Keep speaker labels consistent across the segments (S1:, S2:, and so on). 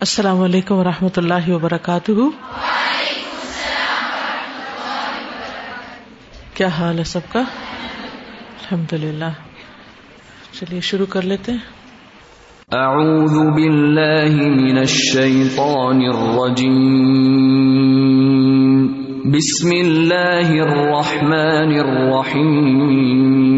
S1: السلام علیکم و رحمۃ اللہ وبرکاتہ۔ کیا حال ہے سب کا؟ الحمد للہ چلیے شروع کر لیتے ہیں۔
S2: اعوذ باللہ من الشیطان الرجیم۔ بسم اللہ الرحمن الرحیم۔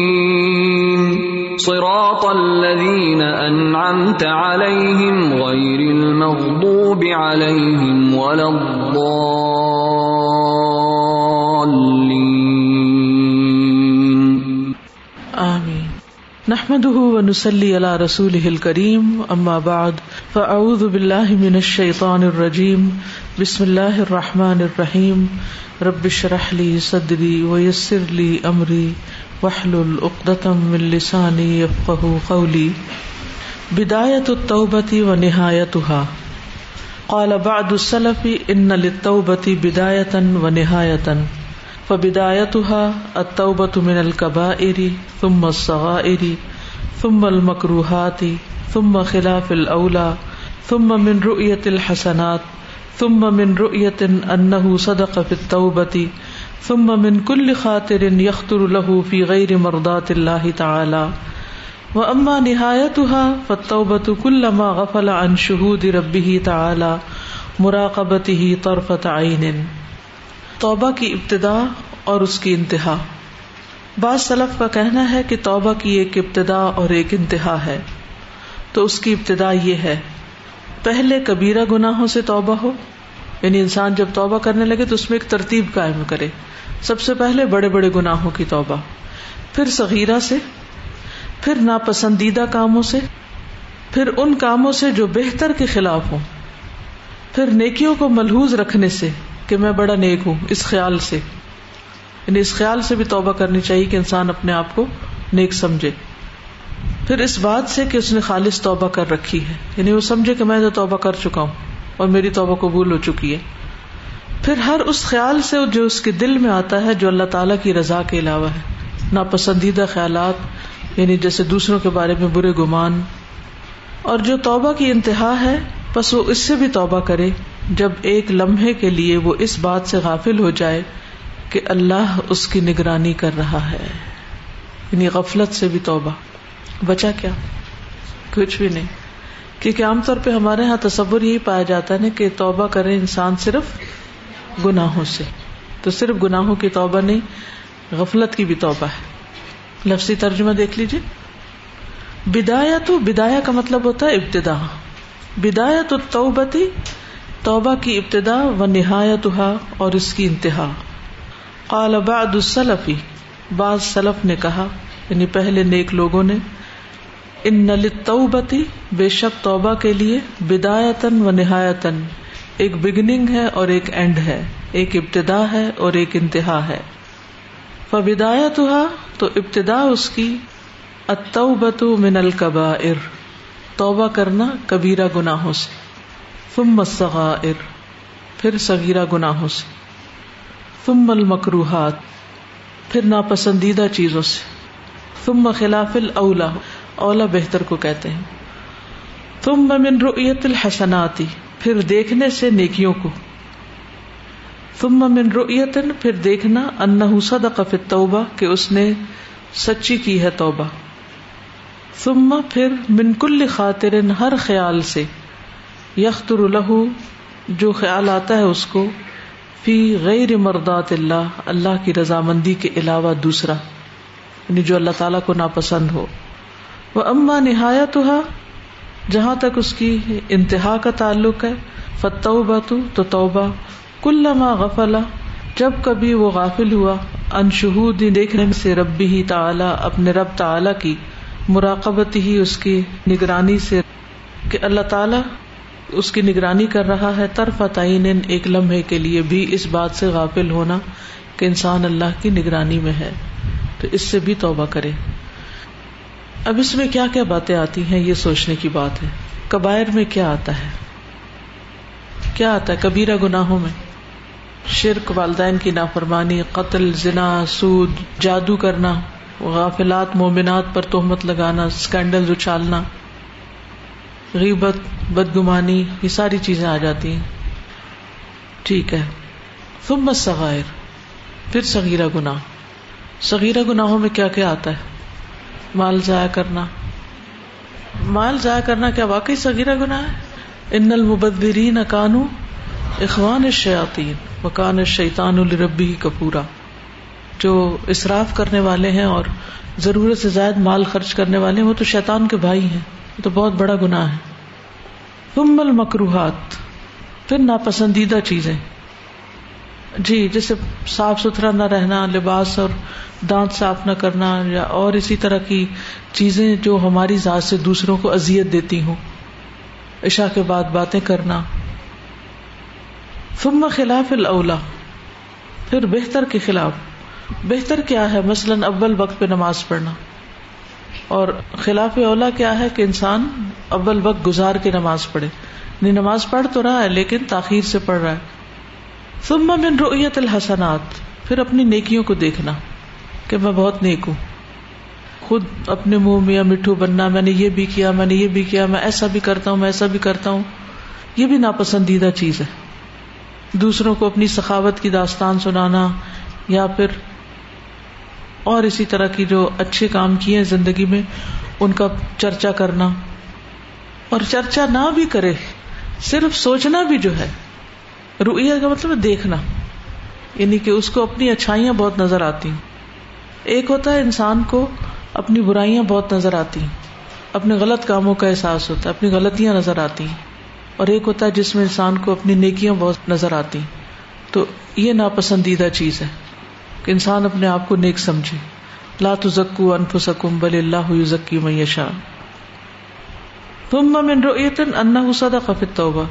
S2: صراط الذين أنعمت عليهم غير المغضوب عليهم ولا الضالين.
S1: آمین. نحمده ونسلی علی رسوله الکریم اما بعد فاعوذ باللہ من الشیطان الرجیم بسم اللہ الرحمن الرحیم رب اشرح لی صدری ویسر لی امری وحلل عقدة من لسانی یفقه قولی بدایت التوبة ونہایتها قال بعد السلف ان للتوبتی للتوبة بداية ونهاية. فبدايتها التوبة من الكبائر، ثم الصغائر، ثم المكروهات، ثم خلاف الأولى، ثم من رؤية الحسنات، ثم من رؤية أنه صدق في التوبة ثم من كل خاطر يخطر له في غير مرضات الله تعالى. وأما نهايتها فالتوبة كلما غفل عن شهود ربه تعالى مراقبته طرفة عين. توبہ کی ابتدا اور اس کی انتہا. بعض سلف کا کہنا ہے کہ توبہ کی ایک ابتدا اور ایک انتہا ہے. تو اس کی ابتدا یہ ہے. پہلے کبیرہ گناہوں سے توبہ ہو یعنی انسان جب توبہ کرنے لگے تو اس میں ایک ترتیب قائم کرے۔ سب سے پہلے بڑے بڑے گناہوں کی توبہ، پھر صغیرہ سے، پھر ناپسندیدہ کاموں سے، پھر ان کاموں سے جو بہتر کے خلاف ہوں، پھر نیکیوں کو ملحوظ رکھنے سے کہ میں بڑا نیک ہوں اس خیال سے۔ یعنی اس خیال سے بھی توبہ کرنی چاہیے کہ انسان اپنے آپ کو نیک سمجھے۔ پھر اس بات سے کہ اس نے خالص توبہ کر رکھی ہے۔ یعنی وہ سمجھے کہ میں تو توبہ کر چکا ہوں۔ اور میری توبہ قبول ہو چکی ہے۔ پھر ہر اس خیال سے جو اس کے دل میں آتا ہے جو اللہ تعالیٰ کی رضا کے علاوہ ہے۔ ناپسندیدہ خیالات یعنی جیسے دوسروں کے بارے میں برے گمان۔ اور جو توبہ کی انتہا ہے بس وہ اس سے بھی توبہ کرے۔ جب ایک لمحے کے لیے وہ اس بات سے غافل ہو جائے کہ اللہ اس کی نگرانی کر رہا ہے۔ یعنی غفلت سے بھی توبہ۔ بچا کیا؟ کچھ بھی نہیں۔ کیونکہ عام طور پہ ہمارے یہاں تصور یہی پایا جاتا ہے نا کہ توبہ کرے انسان صرف گناہوں سے۔ تو صرف گناہوں کی توبہ نہیں، غفلت کی بھی توبہ ہے۔ لفظی ترجمہ دیکھ لیجیے بدایا تو بدایا کا مطلب ہوتا ہے ابتدا۔ بدایا تو توبتی توبہ کی ابتدا و نہایت اور اس کی انتہا۔ قال بعد السلفی بعض سلف نے کہا یعنی پہلے نیک لوگوں نے ان للتوبتی بے شک توبہ کے لیے بدایتن و نہایتن ایک بگننگ ہے اور ایک اینڈ ہے، ایک ابتدا ہے اور ایک انتہا ہے۔ فبدایت تو ابتدا اس کی، التوبۃ من الکبائر، توبہ کرنا کبیرہ گناہوں سے۔ ثم الصغائر، پھر صغیرہ گناہوں سے۔ ثم المکروہات، پھر ناپسندیدہ چیزوں سے۔ ثم خلاف الاولا اولا بہتر کو کہتے ہیں۔ ثم من رؤیت الحسناتی پھر دیکھنے سے نیکیوں کو۔ ثم من رؤیت، پھر دیکھنا انہ صدق فی التوبہ، کہ اس نے سچی کی ہے توبہ۔ ثم پھر من کل خاطر، ہر خیال سے یختر لہو جو خیال آتا ہے اس کو، فی غیر مردات اللہ اللہ کی رضامندی کے علاوہ دوسرا یعنی جو اللہ تعالیٰ کو ناپسند ہو۔ وہ اما نہایت جہاں تک اس کی انتہا کا تعلق ہے فتوبہ تو توبہ، کلما غفلا جب کبھی وہ غافل ہوا انشہود دیکھنے سے ربی ہی تعالی، اپنے رب تعالی کی مراقبت ہی اس کی نگرانی سے، کہ اللہ تعالی اس کی نگرانی کر رہا ہے طرف تعین ایک لمحے کے لیے بھی اس بات سے غافل ہونا، کہ انسان اللہ کی نگرانی میں ہے، تو اس سے بھی توبہ کرے۔ اب اس میں کیا کیا باتیں آتی ہیں یہ سوچنے کی بات ہے کبائر میں کیا آتا ہے کیا آتا ہے کبیرہ گناہوں میں شرک والدین کی نافرمانی قتل زنا سود جادو کرنا غافلات مومنات پر تہمت لگانا اسکینڈل اچھالنا غیبت بدگمانی یہ ساری چیزیں آ جاتی ہیں۔ ٹھیک ہے۔ ثم صغائر پھر صغیرہ گناہ۔ صغیرہ گناہوں میں کیا کیا آتا ہے؟ مال ضائع کرنا۔ مال ضائع کرنا کیا واقعی صغیرہ گناہ ہے؟ ان المبذرین کانو اخوان الشیاطین وکان الشیطان لربی کپورا جو اسراف کرنے والے ہیں اور ضرورت سے زائد مال خرچ کرنے والے ہیں، وہ تو شیطان کے بھائی ہیں۔ تو بہت بڑا گناہ ہے۔ ثم المکروہات، پھر ناپسندیدہ چیزیں۔ جی جیسے صاف ستھرا نہ رہنا، لباس اور دانت صاف نہ کرنا یا اور اسی طرح کی چیزیں جو ہماری ذات سے دوسروں کو اذیت دیتی ہوں۔ عشاء کے بعد باتیں کرنا۔ ثم خلاف الاولا پھر بہتر کے خلاف۔ بہتر کیا ہے؟ مثلاً اول وقت پہ نماز پڑھنا۔ اور خلاف اولا کیا ہے؟ کہ انسان اول وقت گزار کے نماز پڑھے۔ نہیں نماز پڑھ تو رہا ہے، لیکن تاخیر سے پڑھ رہا ہے۔ ثم من رؤیت الحسنات، پھر اپنی نیکیوں کو دیکھنا کہ میں بہت نیک ہوں۔ خود اپنے منہ میں یا مٹھو بننا، میں نے یہ بھی کیا، میں نے یہ بھی کیا، میں ایسا بھی کرتا ہوں، میں ایسا بھی کرتا ہوں۔ یہ بھی ناپسندیدہ چیز ہے۔ دوسروں کو اپنی سخاوت کی داستان سنانا یا پھر اور اسی طرح کی جو اچھے کام کیے ہیں زندگی میں، ان کا چرچا کرنا۔ اور چرچا نہ بھی کرے، صرف سوچنا بھی جو ہے رویہ کا مطلب دیکھنا یعنی کہ اس کو اپنی اچھائیاں بہت نظر آتی ہیں۔ ایک ہوتا ہے انسان کو اپنی برائیاں بہت نظر آتی ہیں، اپنے غلط کاموں کا احساس ہوتا ہے، اپنی غلطیاں نظر آتی ہیں۔ اور ایک ہوتا ہے جس میں انسان کو اپنی نیکیاں بہت نظر آتی ہیں۔ تو یہ ناپسندیدہ چیز ہے کہ انسان اپنے آپ کو نیک سمجھے۔ لا تزکو انفسکم بل اللہ یزکی من یشاء۔ ثم من رؤیتن انہ صدق فی التوبہ۔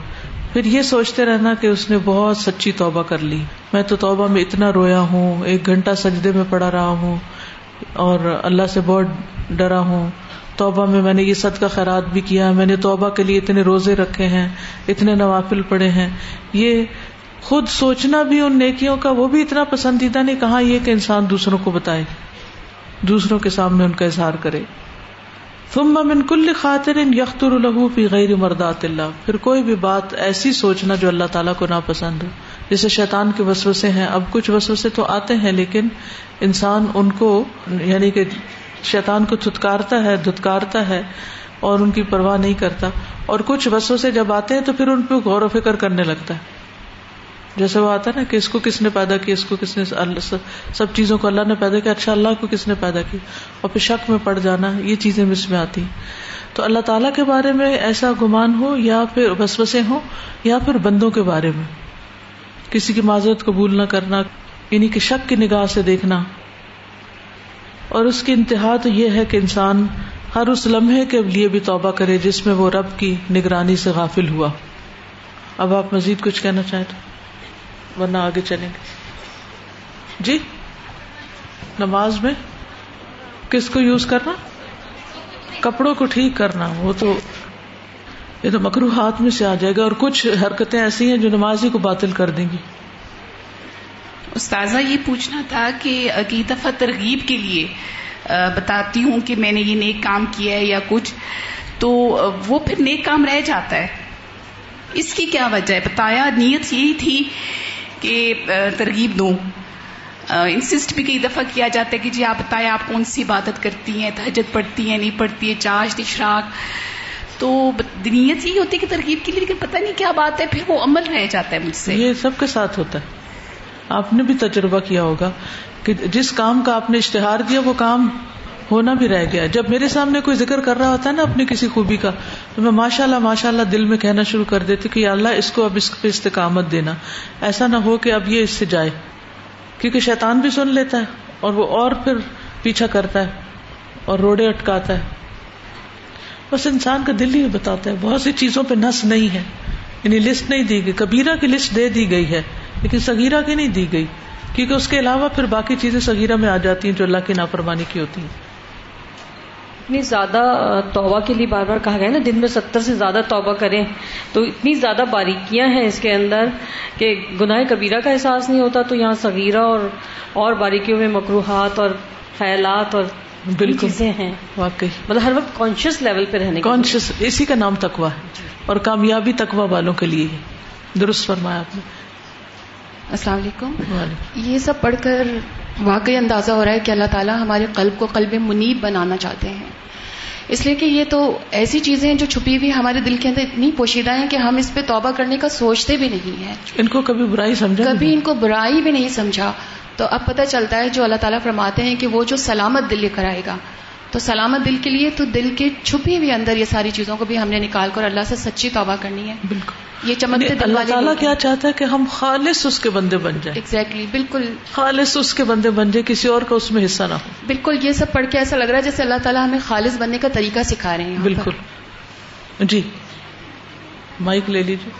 S1: پھر یہ سوچتے رہنا کہ اس نے بہت سچی توبہ کر لی۔ میں تو توبہ میں اتنا رویا ہوں، ایک گھنٹہ سجدے میں پڑا رہا ہوں اور اللہ سے بہت ڈرا ہوں۔ توبہ میں میں نے یہ صدقہ خیرات بھی کیا، میں نے توبہ کے لیے اتنے روزے رکھے ہیں، اتنے نوافل پڑے ہیں۔ یہ خود سوچنا بھی ان نیکیوں کا، وہ بھی اتنا پسندیدہ نہیں کہا یہ کہ انسان دوسروں کو بتائے، دوسروں کے سامنے ان کا اظہار کرے۔ ثم من کل خاطر یختر له فی غیر مردات اللہ۔ پھر کوئی بھی بات ایسی سوچنا جو اللہ تعالیٰ کو ناپسند ہو۔ جیسے شیطان کے وسوسے ہیں، اب کچھ وسوسے تو آتے ہیں، لیکن انسان ان کو یعنی کہ شیطان کو تھتکارتا ہے، دھتکارتا ہے اور ان کی پرواہ نہیں کرتا۔ اور کچھ وسوسے جب آتے ہیں تو پھر ان پہ غور و فکر کرنے لگتا ہے۔ جیسے وہ آتا ہے نا کہ اس کو کس نے پیدا کیا اس کو کس نے سب چیزوں کو اللہ نے پیدا کیا اچھا اللہ کو کس نے پیدا کیا اور پھر شک میں پڑ جانا، یہ چیزیں مس میں آتی۔ تو اللہ تعالیٰ کے بارے میں ایسا گمان ہو یا پھر وسوسے ہو یا پھر بندوں کے بارے میں۔ کسی کی معذرت قبول نہ کرنا یعنی کہ شک کی نگاہ سے دیکھنا۔ اور اس کی انتہا تو یہ ہے کہ انسان ہر اس لمحے کے لیے بھی توبہ کرے جس میں وہ رب کی نگرانی سے غافل ہوا۔ اب آپ مزید کچھ کہنا چاہتے ورنہ آگے چلیں گے۔ جی؟ نماز میں کس کو یوز کرنا؟ کپڑوں کو ٹھیک کرنا، وہ تو یہ تو مکرو ہاتھ میں سے آ جائے گا اور کچھ حرکتیں ایسی ہیں جو نماز ہی کو باطل کر دیں گی۔
S3: استاذہ، یہ پوچھنا تھا کہ کی دفعہ ترغیب کے لیے بتاتی ہوں کہ میں نے یہ نیک کام کیا ہے یا کچھ، تو وہ پھر نیک کام رہ جاتا ہے۔ اس کی کیا وجہ ہے؟ بتایا، نیت یہی تھی کہ ترغیب دوں۔ انسسٹ بھی کئی دفعہ کیا جاتا ہے کہ جی آپ بتائیں آپ کون سی عبادت کرتی ہیں، تہجد پڑھتی ہیں، نہیں پڑھتی ہے چاش اشراق تو نیت یہی ہوتی ہے کہ ترغیب کے لیے، لیکن پتہ نہیں کیا بات ہے، پھر وہ عمل رہ جاتا ہے مجھ سے۔
S1: یہ سب کے ساتھ ہوتا ہے۔ آپ نے بھی تجربہ کیا ہوگا کہ جس کام کا آپ نے اشتہار دیا، وہ کام ہونا بھی رہ گیا۔ جب میرے سامنے کوئی ذکر کر رہا ہوتا ہے نا اپنی کسی خوبی کا، تو میں ماشاء اللہ ماشاء اللہ دل میں کہنا شروع کر دیتی کہ اللہ اس کو اب اس پہ استقامت دینا۔ ایسا نہ ہو کہ اب یہ اس سے جائے۔ کیونکہ شیطان بھی سن لیتا ہے اور وہ اور پھر پیچھا کرتا ہے اور روڑے اٹکاتا ہے۔ بس انسان کا دل ہی بتاتا ہے، بہت سی چیزوں پہ نس نہیں ہے۔ یعنی لسٹ نہیں دی گئی، کبیرہ کی لسٹ دے دی گئی ہے، لیکن سگیرہ کی نہیں دی گئی۔ کیونکہ اس کے علاوہ پھر باقی چیزیں سگیرہ میں آ جاتی ہیں جو اللہ کی نافرمانی کی ہوتی ہیں۔
S4: اتنی زیادہ توبہ کے لیے بار بار کہا گیا نا دن میں ستر سے زیادہ توبہ کریں۔ تو اتنی زیادہ باریکیاں ہیں اس کے اندر کہ گناہ کبیرہ کا احساس نہیں ہوتا تو یہاں صغیرہ اور اور باریکیوں میں مقروحات اور خیالات اور
S1: بالکل۔
S4: چیزیں ہیں۔
S1: واقعی۔
S4: مطلب ہر وقت کانشیس لیول پہ رہنے
S1: کانشیس اسی کا نام تکوا ہے۔ اور کامیابی تکوا والوں کے لیے ہے۔ درست فرمایا آپ نے۔
S5: السلام علیکم۔ یہ سب پڑھ کر واقعی اندازہ ہو رہا ہے کہ اللہ تعالیٰ ہمارے قلب کو قلب منیب بنانا چاہتے ہیں۔ اس لیے کہ یہ تو ایسی چیزیں ہیں جو چھپی ہوئی ہمارے دل کے اندر اتنی پوشیدہ ہیں کہ ہم اس پہ توبہ کرنے کا سوچتے بھی نہیں ہیں۔
S1: ان کو کبھی برائی سمجھا
S5: کبھی؟ ان کو برائی بھی نہیں سمجھا۔ تو اب پتہ چلتا ہے جو اللہ تعالیٰ فرماتے ہیں کہ وہ جو سلامت دل لے کر آئے گا تو سلامت دل کے لیے تو دل کے چھپی ہوئی اندر یہ ساری چیزوں کو بھی ہم نے نکال کر اللہ سے سچی توبہ کرنی ہے۔
S1: بالکل۔
S5: یہ چمکتے
S1: یعنی
S5: دل
S1: اللہ تعالیٰ کیا چاہتا ہے کہ ہم خالص اس کے بندے بن جائیں۔
S5: ایگزیکٹلی بالکل۔
S1: خالص اس کے بندے بن جائیں کسی اور کا اس میں حصہ نہ ہو۔
S5: بالکل یہ سب پڑھ کے ایسا لگ رہا ہے جیسے اللہ تعالیٰ ہمیں خالص بننے کا طریقہ سکھا رہے ہیں۔
S1: بالکل۔ جی۔ مائک لے لیجیے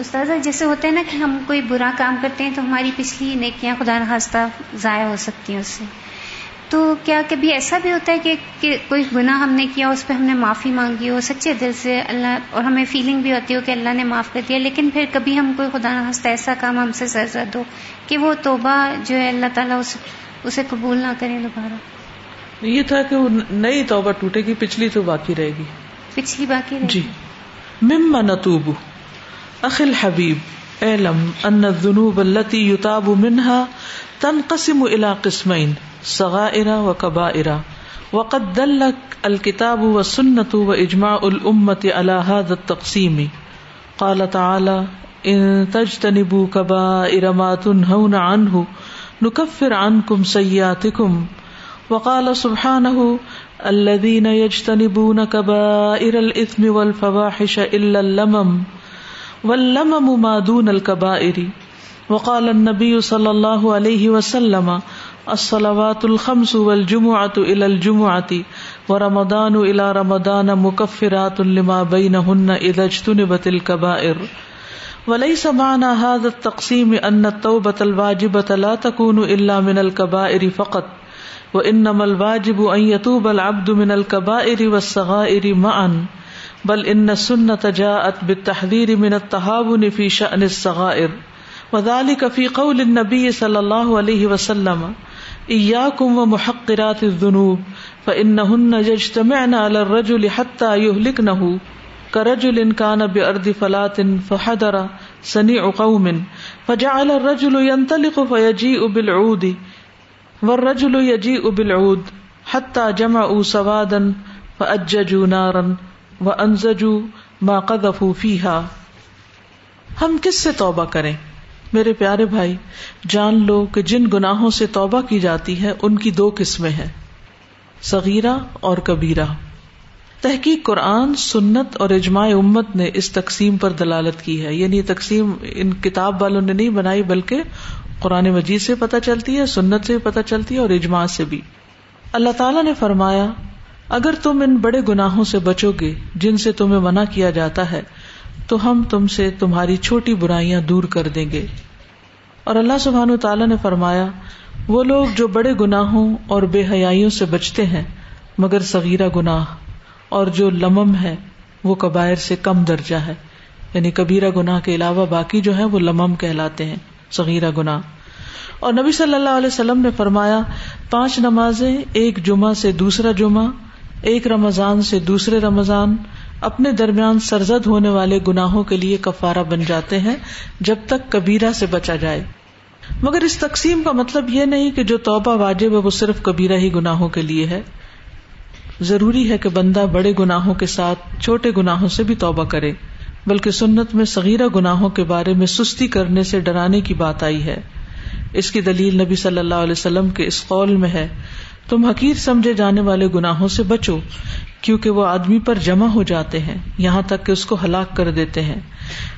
S6: استاذ جیسے ہوتا ہے نا کہ ہم کوئی برا کام کرتے ہیں تو ہماری پچھلی نیکیاں خدا نخواستہ ضائع ہو سکتی ہیں اس سے۔ تو کیا کبھی ایسا بھی ہوتا ہے کہ, کہ کوئی گناہ ہم نے کیا اس پہ ہم نے معافی مانگی ہو سچے دل سے اللہ اور ہمیں فیلنگ بھی ہوتی ہو کہ اللہ نے معاف کر دیا لیکن پھر کبھی ہم کوئی خدا نخواستہ ایسا کام ہم سے سرزد ہو کہ وہ توبہ جو ہے اللہ تعالیٰ اس اسے قبول نہ کریں دوبارہ.
S1: یہ تھا کہ وہ نئی توبہ ٹوٹے گی پچھلی تو باقی رہے گی.
S6: پچھلی باقی رہ
S1: جی. مما نتوب. اخي الحبيب اعلم ان الذنوب التي يتاب منها تنقسم الى قسمين سغا ارا و صغائر وكبائر وقد دل الكتاب والسنة واجماع الامة على هذا التقسيم قال تعالى ان تجتنبوا كبائر ما تنهون عنه نكفر عنكم سيئاتكم وقال سبحانه الذين يجتنبون كبائر الاثم والفواحش الا اللمم واللمم ما دون الكبائر وقال النبي صلى الله عليه وسلم الصلوات الخمس والجمعة إلى الجمعة ورمضان إلى رمضان مكفرات لما بينهن إذا اجتنبت الكبائر. وليس معنى هذا التقسيم أن التوبة الواجبة لا تكون إلا من الكبائر فقط، وإنما الواجب أن يتوب العبد من الكبائر والصغائر معا، بل ان السنة جاءت بالتحذير من التهاون في شأن الصغائر. وذلك في قول النبي صلى الله عليه وسلم إياكم ومحقرات الذنوب فإنهن يجتمعن على الرجل حتى يهلكنه كرجل كان بأرض فلاة فحضر سنيع قوم فجعل الرجل ينطلق فيجيء بالعود والرجل يجيء بالعود حتى جمعوا سوادا فأججوا نارا و ما قذفوا فيها. ہم کس سے توبہ کریں؟ میرے پیارے بھائی، جان لو کہ جن گناہوں سے توبہ کی جاتی ہے، ان کی دو قسمیں ہیں۔ صغیرہ اور کبیرہ۔ تحقیق قرآن، سنت اور اجماع امت نے اس تقسیم پر دلالت کی ہے۔ یعنی تقسیم ان کتاب والوں نے نہیں بنائی، بلکہ قرآن مجید سے پتہ چلتی ہے، سنت سے بھی پتہ چلتی ہے اور اجماع سے بھی۔ اللہ تعالیٰ نے فرمایا، اگر تم ان بڑے گناہوں سے بچو گے، جن سے تمہیں منع کیا جاتا ہے تو ہم تم سے تمہاری چھوٹی برائیاں دور کر دیں گے۔ اور اللہ سبحان تعالیٰ نے فرمایا، وہ لوگ جو بڑے گناہوں اور بے حیائیوں سے بچتے ہیں، مگر صغیرہ گناہ اور جو لمم ہے، وہ کبائر سے کم درجہ ہے۔ یعنی کبیرہ گناہ کے علاوہ باقی جو ہے وہ لمم کہلاتے ہیں، صغیرہ گناہ۔ اور نبی صلی اللہ علیہ وسلم نے فرمایا، پانچ نمازیں، ایک جمعہ سے دوسرا جمعہ، ایک رمضان سے دوسرے رمضان اپنے درمیان سرزد ہونے والے گناہوں کے لیے کفارہ بن جاتے ہیں جب تک کبیرہ سے بچا جائے۔ مگر اس تقسیم کا مطلب یہ نہیں کہ جو توبہ واجب ہے وہ صرف کبیرہ ہی گناہوں کے لیے ہے۔ ضروری ہے کہ بندہ بڑے گناہوں کے ساتھ چھوٹے گناہوں سے بھی توبہ کرے، بلکہ سنت میں صغیرہ گناہوں کے بارے میں سستی کرنے سے ڈرانے کی بات آئی ہے۔ اس کی دلیل نبی صلی اللہ علیہ وسلم کے اس قول میں ہے تم حقیر سمجھے جانے والے گناہوں سے بچو، کیونکہ وہ آدمی پر جمع ہو جاتے ہیں، یہاں تک کہ اس کو ہلاک کر دیتے ہیں۔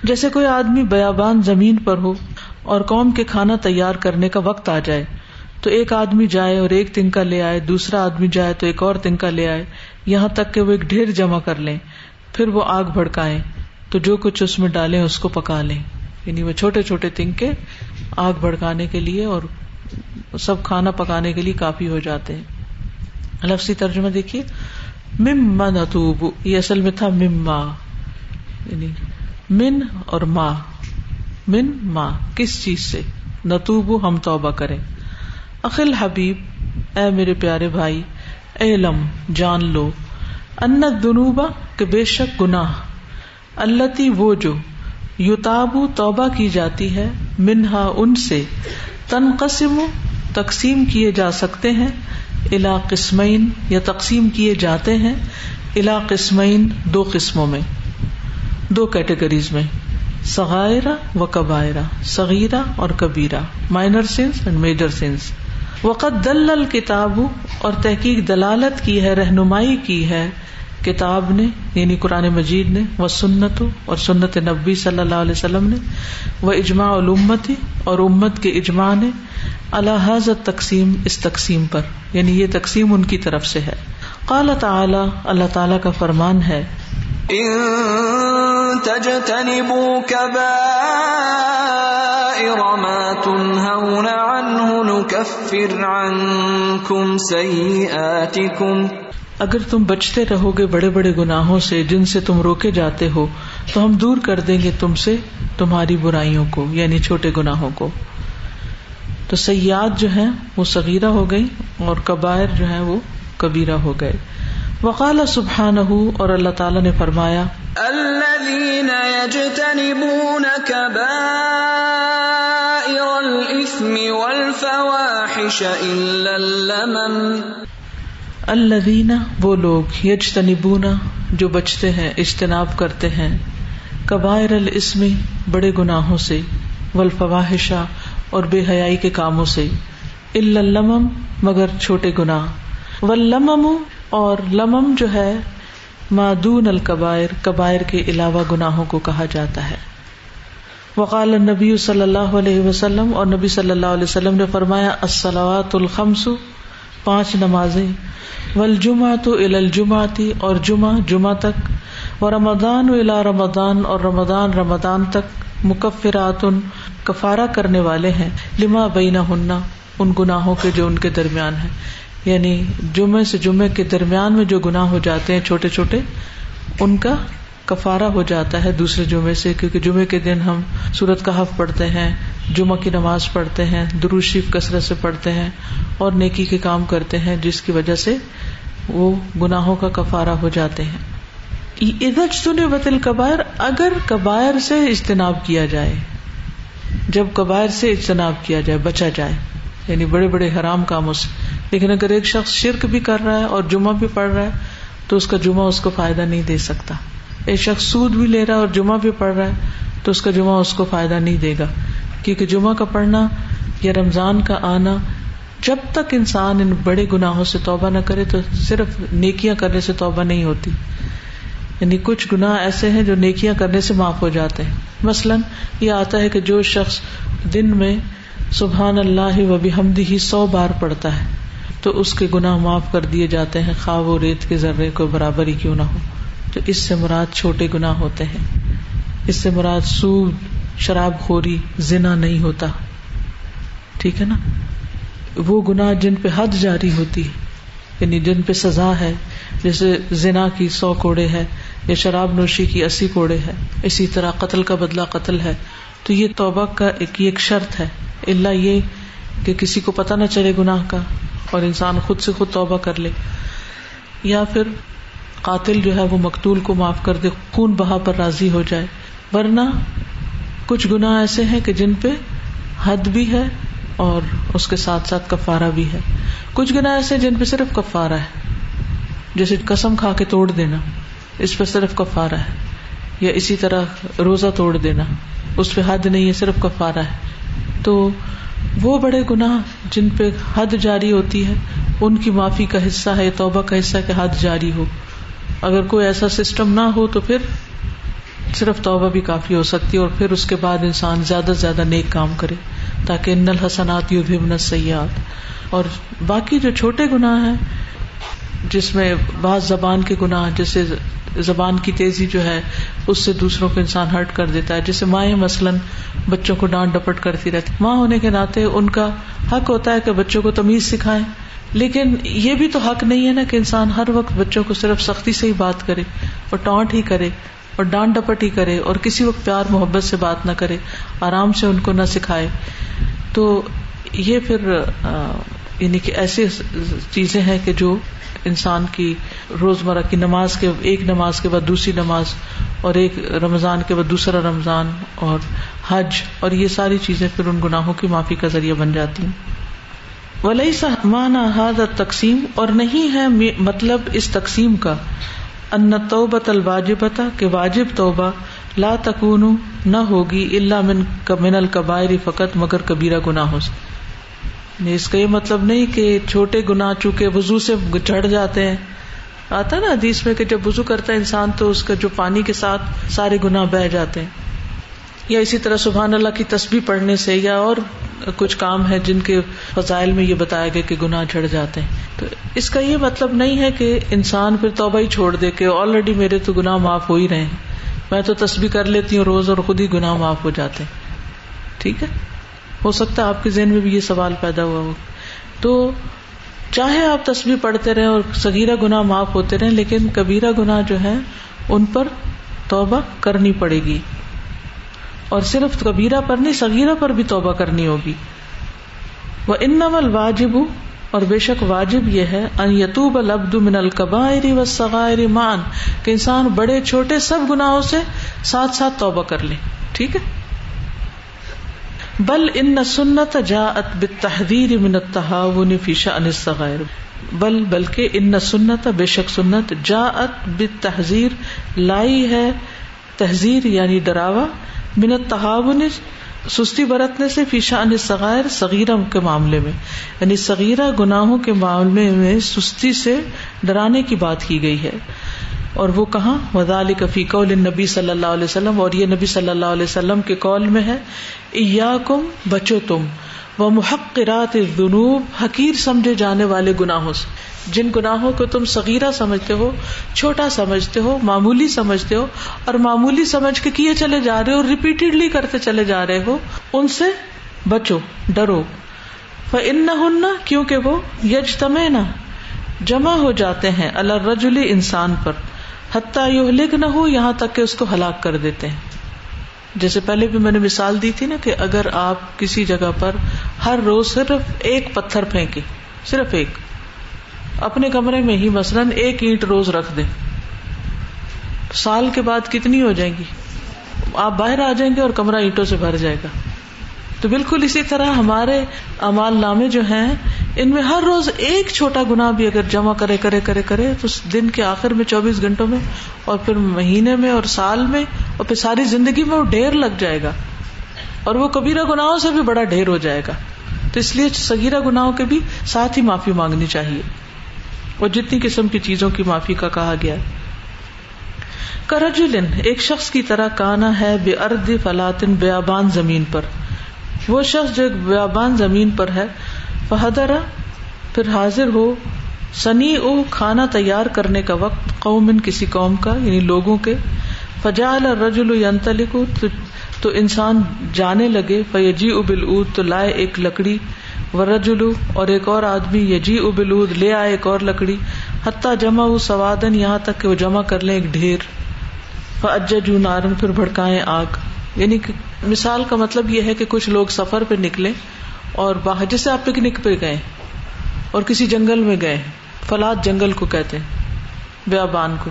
S1: جیسے کوئی آدمی بیابان زمین پر ہو اور قوم کے کھانا تیار کرنے کا وقت آ جائے، تو ایک آدمی جائے اور ایک تنکا لے آئے، دوسرا آدمی جائے تو ایک اور تنکا لے آئے، یہاں تک کہ وہ ایک ڈھیر جمع کر لیں، پھر وہ آگ بھڑکائیں، تو جو کچھ اس میں ڈالیں اس کو پکا لیں۔ یعنی وہ چھوٹے چھوٹے تنکے آگ بھڑکانے کے لیے اور سب کھانا پکانے کے لیے کافی ہو جاتے ہیں۔ لفظی ترجمہ دیکھیے۔ مما نتوب یہ اصل میں تھا مما یعنی من اور ماں من ماں کس چیز سے؟ نتوب ہم توبہ کریں۔ اخل حبیب، اے میرے پیارے بھائی اے لم جان لو۔ ان دنوبا کہ بے شک گناہ۔ اللہ وہ جو یوتابو توبہ کی جاتی ہے، منہا، ان سے۔ تنقسم، تقسیم کیے جا سکتے ہیں الا قسمین، یا تقسیم کیے جاتے ہیں الا قسمین دو قسموں میں، دو کیٹیگریز میں سغائرہ و کبائرہ، صغیرہ اور کبیرہ minor sins and major sins وقت دل الکتاب، اور تحقیق دلالت کی ہے، رہنمائی کی ہے کتاب نے یعنی قرآن مجید نے وہ سنت اور سنت نبی صلی اللہ علیہ وسلم نے وہ اجماع علومت اور امت کے اجماع نے اللہ حضرت تقسیم اس تقسیم پر یعنی یہ تقسیم ان کی طرف سے ہے۔ قال تعالی، اللہ تعالی کا فرمان ہے اگر تم بچتے رہو گے بڑے بڑے گناہوں سے، جن سے تم روکے جاتے ہو، تو ہم دور کر دیں گے تم سے تمہاری برائیوں کو یعنی چھوٹے گناہوں کو۔ تو سیاد جو ہے وہ سغیرہ ہو گئی اور کبائر جو ہے وہ کبیرہ ہو گئے۔ وقال سبحان اور اللہ تعالیٰ نے فرمایا الدینہ وہ لوگ، یجتنبونا، جو بچتے ہیں، اجتناب کرتے ہیں۔ کبائر الاسمی بڑے گناہوں سے۔ ولفواہشا اور بے حیائی کے کاموں سے۔ الم مگر چھوٹے گناہ۔ و لمم اور لمم جو ہے مادون القبائر کبائر کے علاوہ گناہوں کو کہا جاتا ہے۔ وقال نبی صلی اللہ علیہ وسلم، اور نبی صلی اللہ علیہ وسلم نے فرمایا السلاوات الخمس پانچ نمازیں۔ ولجما تو الجماتی اور جمعہ جمعہ تک۔ و رمضان الا رمضان اور رمضان رمضان تک مکفرات کفارا کرنے والے ہیں۔ لما بینا ہننا ان گناہوں کے جو ان کے درمیان ہے یعنی جمعے سے جمعے کے درمیان میں جو گناہ ہو جاتے ہیں چھوٹے چھوٹے، ان کا کفارا ہو جاتا ہے دوسرے جمعے سے۔ کیونکہ جمعے کے دن ہم سورت کا حف پڑھتے ہیں۔ جمعہ کی نماز پڑھتے ہیں دروشیف کثرت سے پڑھتے ہیں اور نیکی کے کام کرتے ہیں، جس کی وجہ سے وہ گناہوں کا کفارا ہو جاتے ہیں۔ بطل کبائر اگر کبائر سے اجتناب کیا جائے، جب کبائر سے اجتناب کیا جائے، بچا جائے یعنی بڑے بڑے حرام کاموں سے۔ لیکن اگر ایک شخص شرک بھی کر رہا ہے اور جمعہ بھی پڑھ رہا ہے، تو اس کا جمعہ اس کو فائدہ نہیں دے سکتا۔ ایک شخص سود بھی لے رہا ہے اور جمعہ بھی پڑھ رہا ہے، تو اس کا جمعہ اس کو فائدہ نہیں دے گا۔ کیونکہ جمعہ کا پڑھنا یا رمضان کا آنا، جب تک انسان ان بڑے گناہوں سے توبہ نہ کرے تو صرف نیکیاں کرنے سے توبہ نہیں ہوتی۔ یعنی کچھ گناہ ایسے ہیں جو نیکیاں کرنے سے معاف ہو جاتے ہیں۔ مثلاً یہ آتا ہے کہ جو شخص دن میں سبحان اللہ و بحمدی ہی سو بار پڑتا ہے، تو اس کے گناہ معاف کر دیے جاتے ہیں۔ خواب و ریت کے ذرے کو برابر ہی کیوں نہ ہو؟ تو اس سے مراد چھوٹے گناہ ہوتے ہیں۔ اس سے مراد سود شراب خوری، زنا نہیں ہوتا۔ ٹھیک ہے نا؟ وہ گناہ جن پہ حد جاری ہوتی ہے یعنی جن پہ سزا ہے، جیسے زنا کی سو کوڑے ہے یا شراب نوشی کی اسی کوڑے ہے اسی طرح قتل کا بدلہ قتل ہے۔ تو یہ توبہ کا ایک ایک شرط ہے۔ اللہ یہ کہ کسی کو پتہ نہ چلے گناہ کا اور انسان خود سے خود توبہ کر لے۔ یا پھر قاتل جو ہے وہ مقتول کو معاف کر دے، خون بہا پر راضی ہو جائے۔ ورنہ کچھ گناہ ایسے ہیں کہ جن پہ حد بھی ہے اور اس کے ساتھ ساتھ کفارہ بھی ہے۔ کچھ گنا ایسے جن پہ صرف کفارہ ہے۔ جیسے قسم کھا کے توڑ دینا، اس پہ صرف کفارہ ہے۔ یا اسی طرح روزہ توڑ دینا، اس پہ حد نہیں ہے، صرف کفارہ ہے۔ تو وہ بڑے گناہ جن پہ حد جاری ہوتی ہے، ان کی معافی کا حصہ ہے توبہ کا حصہ کہ حد جاری ہو۔ اگر کوئی ایسا سسٹم نہ ہو تو پھر صرف توبہ بھی کافی ہو سکتی ہے اور پھر اس کے بعد انسان زیادہ سے زیادہ نیک کام کرے تاکہ ان الحسنات یو بھی سیاحت اور باقی جو چھوٹے گناہ ہیں، جس میں بعض زبان کے گناہ جیسے زبان کی تیزی جو ہے، اس سے دوسروں کو انسان ہرٹ کر دیتا ہے جیسے مائیں مثلاً بچوں کو ڈانٹ ڈپٹ کرتی رہتی ماں ہونے کے ناطے ان کا حق ہوتا ہے کہ بچوں کو تمیز سکھائیں، لیکن یہ بھی تو حق نہیں ہے نا کہ انسان ہر وقت بچوں کو صرف سختی سے ہی بات کرے اور ٹانٹ ہی کرے۔ اور ڈانٹ ڈپٹ ہی کرے اور کسی وقت پیار محبت سے بات نہ کرے، آرام سے ان کو نہ سکھائے۔ تو یہ پھر یعنی کہ ایسی چیزیں ہیں کہ جو انسان کی روزمرہ کی نماز کے، ایک نماز کے بعد دوسری نماز اور ایک رمضان کے بعد دوسرا رمضان اور حج اور یہ ساری چیزیں پھر ان گناہوں کی معافی کا ذریعہ بن جاتی ہیں۔ ولی سہمانہ حاد تقسیم اور نہیں ہے مطلب اس تقسیم کا۔ ان توبت الواجبتا کہ واجب توبہ لا تکون نہ ہوگی اللہ من من القبائر فقط مگر کبیرہ گناہوں سے۔ یعنی اس کا یہ مطلب نہیں کہ چھوٹے گنا چونکہ وزو سے چڑھ جاتے ہیں۔ آتا نا حدیث میں کہ جب وزو کرتا ہے انسان تو اس کا جو پانی کے ساتھ سارے گناہ بہ جاتے ہیں۔ یا اسی طرح سبحان اللہ کی تسبیح پڑھنے سے یا اور کچھ کام ہے جن کے فضائل میں یہ بتایا گیا کہ گناہ جھڑ جاتے ہیں۔ تو اس کا یہ مطلب نہیں ہے کہ انسان پھر توبہ ہی چھوڑ دے کہ آلریڈی میرے تو گناہ معاف ہو ہی رہے ہیں۔ میں تو تسبیح کر لیتی ہوں روز اور خود ہی گناہ معاف ہو جاتے ہیں۔ ٹھیک ہے؟ ہو سکتا ہے آپ کے ذہن میں بھی یہ سوال پیدا ہوا ہو۔ تو چاہے آپ تصویر پڑھتے رہے اور سگیرہ گنا معاف ہوتے رہے لیکن کبیرہ گنا جو ہے ان پر توبہ کرنی پڑے گی۔ اور صرف کبیرہ پر نہیں سگیرہ پر بھی توبہ کرنی ہوگی۔ وہ ان واجب اور بے شک واجب یہ ہے ان یتوب العبد من القبائر و سغائر مان کہ انسان بڑے، چھوٹے سب گناہوں سے ساتھ ساتھ توبہ کر لے۔ ٹھیک ہے؟ بل ان سنت جا ات بحدیر منت فی شأن الصغائر۔ بل، بلکہ ان سنت بے شک سنت جا ات لائی ہے تحذیر یعنی ڈراوا۔ منت تحاون سستی برتنے سے فیشا ان صغائر صغیرہ کے معاملے میں۔ یعنی صغیرہ گناہوں کے معاملے میں سستی سے ڈرانے کی بات کی گئی ہے۔ اور وہ کہاں؟ وزال کفی قول نبی صلی اللہ علیہ وسلم۔ اور یہ نبی صلی اللہ علیہ وسلم کے قول میں ہے کم بچو تم وہ محقرات جنوب حقیر سمجھے جانے والے گناہوں سے۔ جن گناہوں کو تم صغیرہ سمجھتے ہو، چھوٹا سمجھتے ہو، معمولی سمجھتے ہو، اور معمولی سمجھ کے کیے چلے جا رہے ہو ریپیٹڈلی کرتے چلے جا رہے ہو، ان سے بچو، ڈرو۔ ان نہ کیونکہ وہ یج تمے نہ جمع ہو جاتے ہیں اللہ رجلی انسان پر۔ حتیٰ لکھ نہ ہو یہاں تک کہ اس کو ہلاک کر دیتے ہیں۔ جیسے پہلے بھی میں نے مثال دی تھی نا کہ اگر آپ کسی جگہ پر ہر روز صرف ایک پتھر پھینکے صرف ایک اپنے کمرے میں ہی مثلاً ایک اینٹ روز رکھ دیں۔ سال کے بعد کتنی ہو جائیں گی؟ آپ باہر آ جائیں گے اور کمرہ اینٹوں سے بھر جائے گا۔ تو بالکل اسی طرح ہمارے امال نامے جو ہیں، ان میں ہر روز ایک چھوٹا گنا بھی اگر جمع کرے کرے کرے کرے، تو دن کے آخر میں چوبیس گھنٹوں میں اور پھر مہینے میں اور سال میں اور پھر ساری زندگی میں وہ ڈھیر لگ جائے گا۔ اور وہ کبیرہ گناہوں سے بھی بڑا ڈھیر ہو جائے گا۔ تو اس لیے سگیرہ گناہوں کے بھی ساتھ ہی معافی مانگنی چاہیے۔ اور جتنی قسم کی چیزوں کی معافی کا کہا گیا۔ کرجلن، ایک شخص کی طرح کانا ہے بے ارد فلاطن بیابان زمین پر۔ وہ شخص جو ایک بیابان زمین پر ہے فہدرا پھر حاضر ہو۔ سنی او کھانا تیار کرنے کا وقت، قوم کسی قوم کا یعنی لوگوں کے۔ فجال رجل تو انسان جانے لگے فیجی ابل تو لائے ایک لکڑی۔ و رجلو اور ایک اور آدمی یجی ابل لے آئے ایک اور لکڑی، حتیٰ جمع ہو سوادن یہاں تک کہ وہ جمع کر لیں ایک ڈھیر۔ فجو نارن پھر بھڑکائے آگ۔ یعنی مثال کا مطلب یہ ہے کہ کچھ لوگ سفر پہ نکلے اور باہر جیسے آپ پکنک پہ گئے اور کسی جنگل میں گئے۔ فلاد جنگل کو کہتے ہیں، بیابان کو۔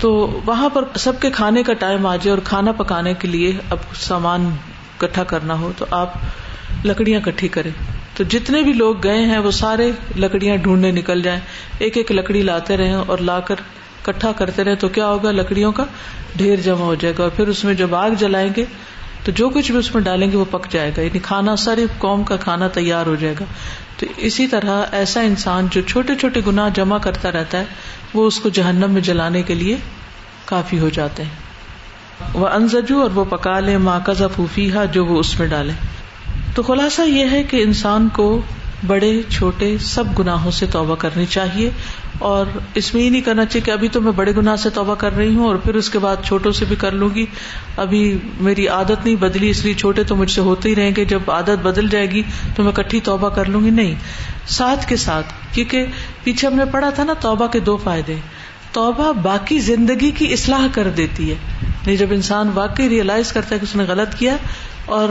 S1: تو وہاں پر سب کے کھانے کا ٹائم آ جائے اور کھانا پکانے کے لیے اب سامان کٹھا کرنا ہو تو آپ لکڑیاں کٹھی کریں۔ تو جتنے بھی لوگ گئے ہیں وہ سارے لکڑیاں ڈھونڈنے نکل جائیں۔ ایک ایک لکڑی لاتے رہے اور لا کر کٹھا کرتے رہے تو کیا ہوگا؟ لکڑیوں کا ڈھیر جمع ہو جائے گا اور پھر اس میں جب آگ جلائیں گے تو جو کچھ بھی اس میں ڈالیں گے وہ پک جائے گا۔ یعنی کھانا ساری قوم کا کھانا تیار ہو جائے گا۔ تو اسی طرح ایسا انسان جو چھوٹے چھوٹے گنا جمع کرتا رہتا ہے، وہ اس کو جہنم میں جلانے کے لیے کافی ہو جاتے ہیں۔ وہ انزجو اور وہ پکا لے ماں کا پھوفی جو وہ اس میں ڈالے تو خلاصہ یہ ہے کہ انسان کو بڑے، چھوٹے سب گناہوں سے توبہ کرنی چاہیے اور اس میں یہ نہیں کرنا چاہیے کہ ابھی تو میں بڑے گناہ سے توبہ کر رہی ہوں اور پھر اس کے بعد چھوٹوں سے بھی کر لوں گی۔ ابھی میری عادت نہیں بدلی، اس لیے چھوٹے تو مجھ سے ہوتے ہی رہیں گے۔ جب عادت بدل جائے گی تو میں کٹھی توبہ کر لوں گی۔ نہیں، ساتھ کے ساتھ، کیونکہ پیچھے ہم نے پڑھا تھا نا، توبہ کے دو فائدے۔ توبہ باقی زندگی کی اصلاح کر دیتی ہے۔ نہیں، جب انسان واقعی ریئلائز کرتا ہے کہ اس نے غلط کیا اور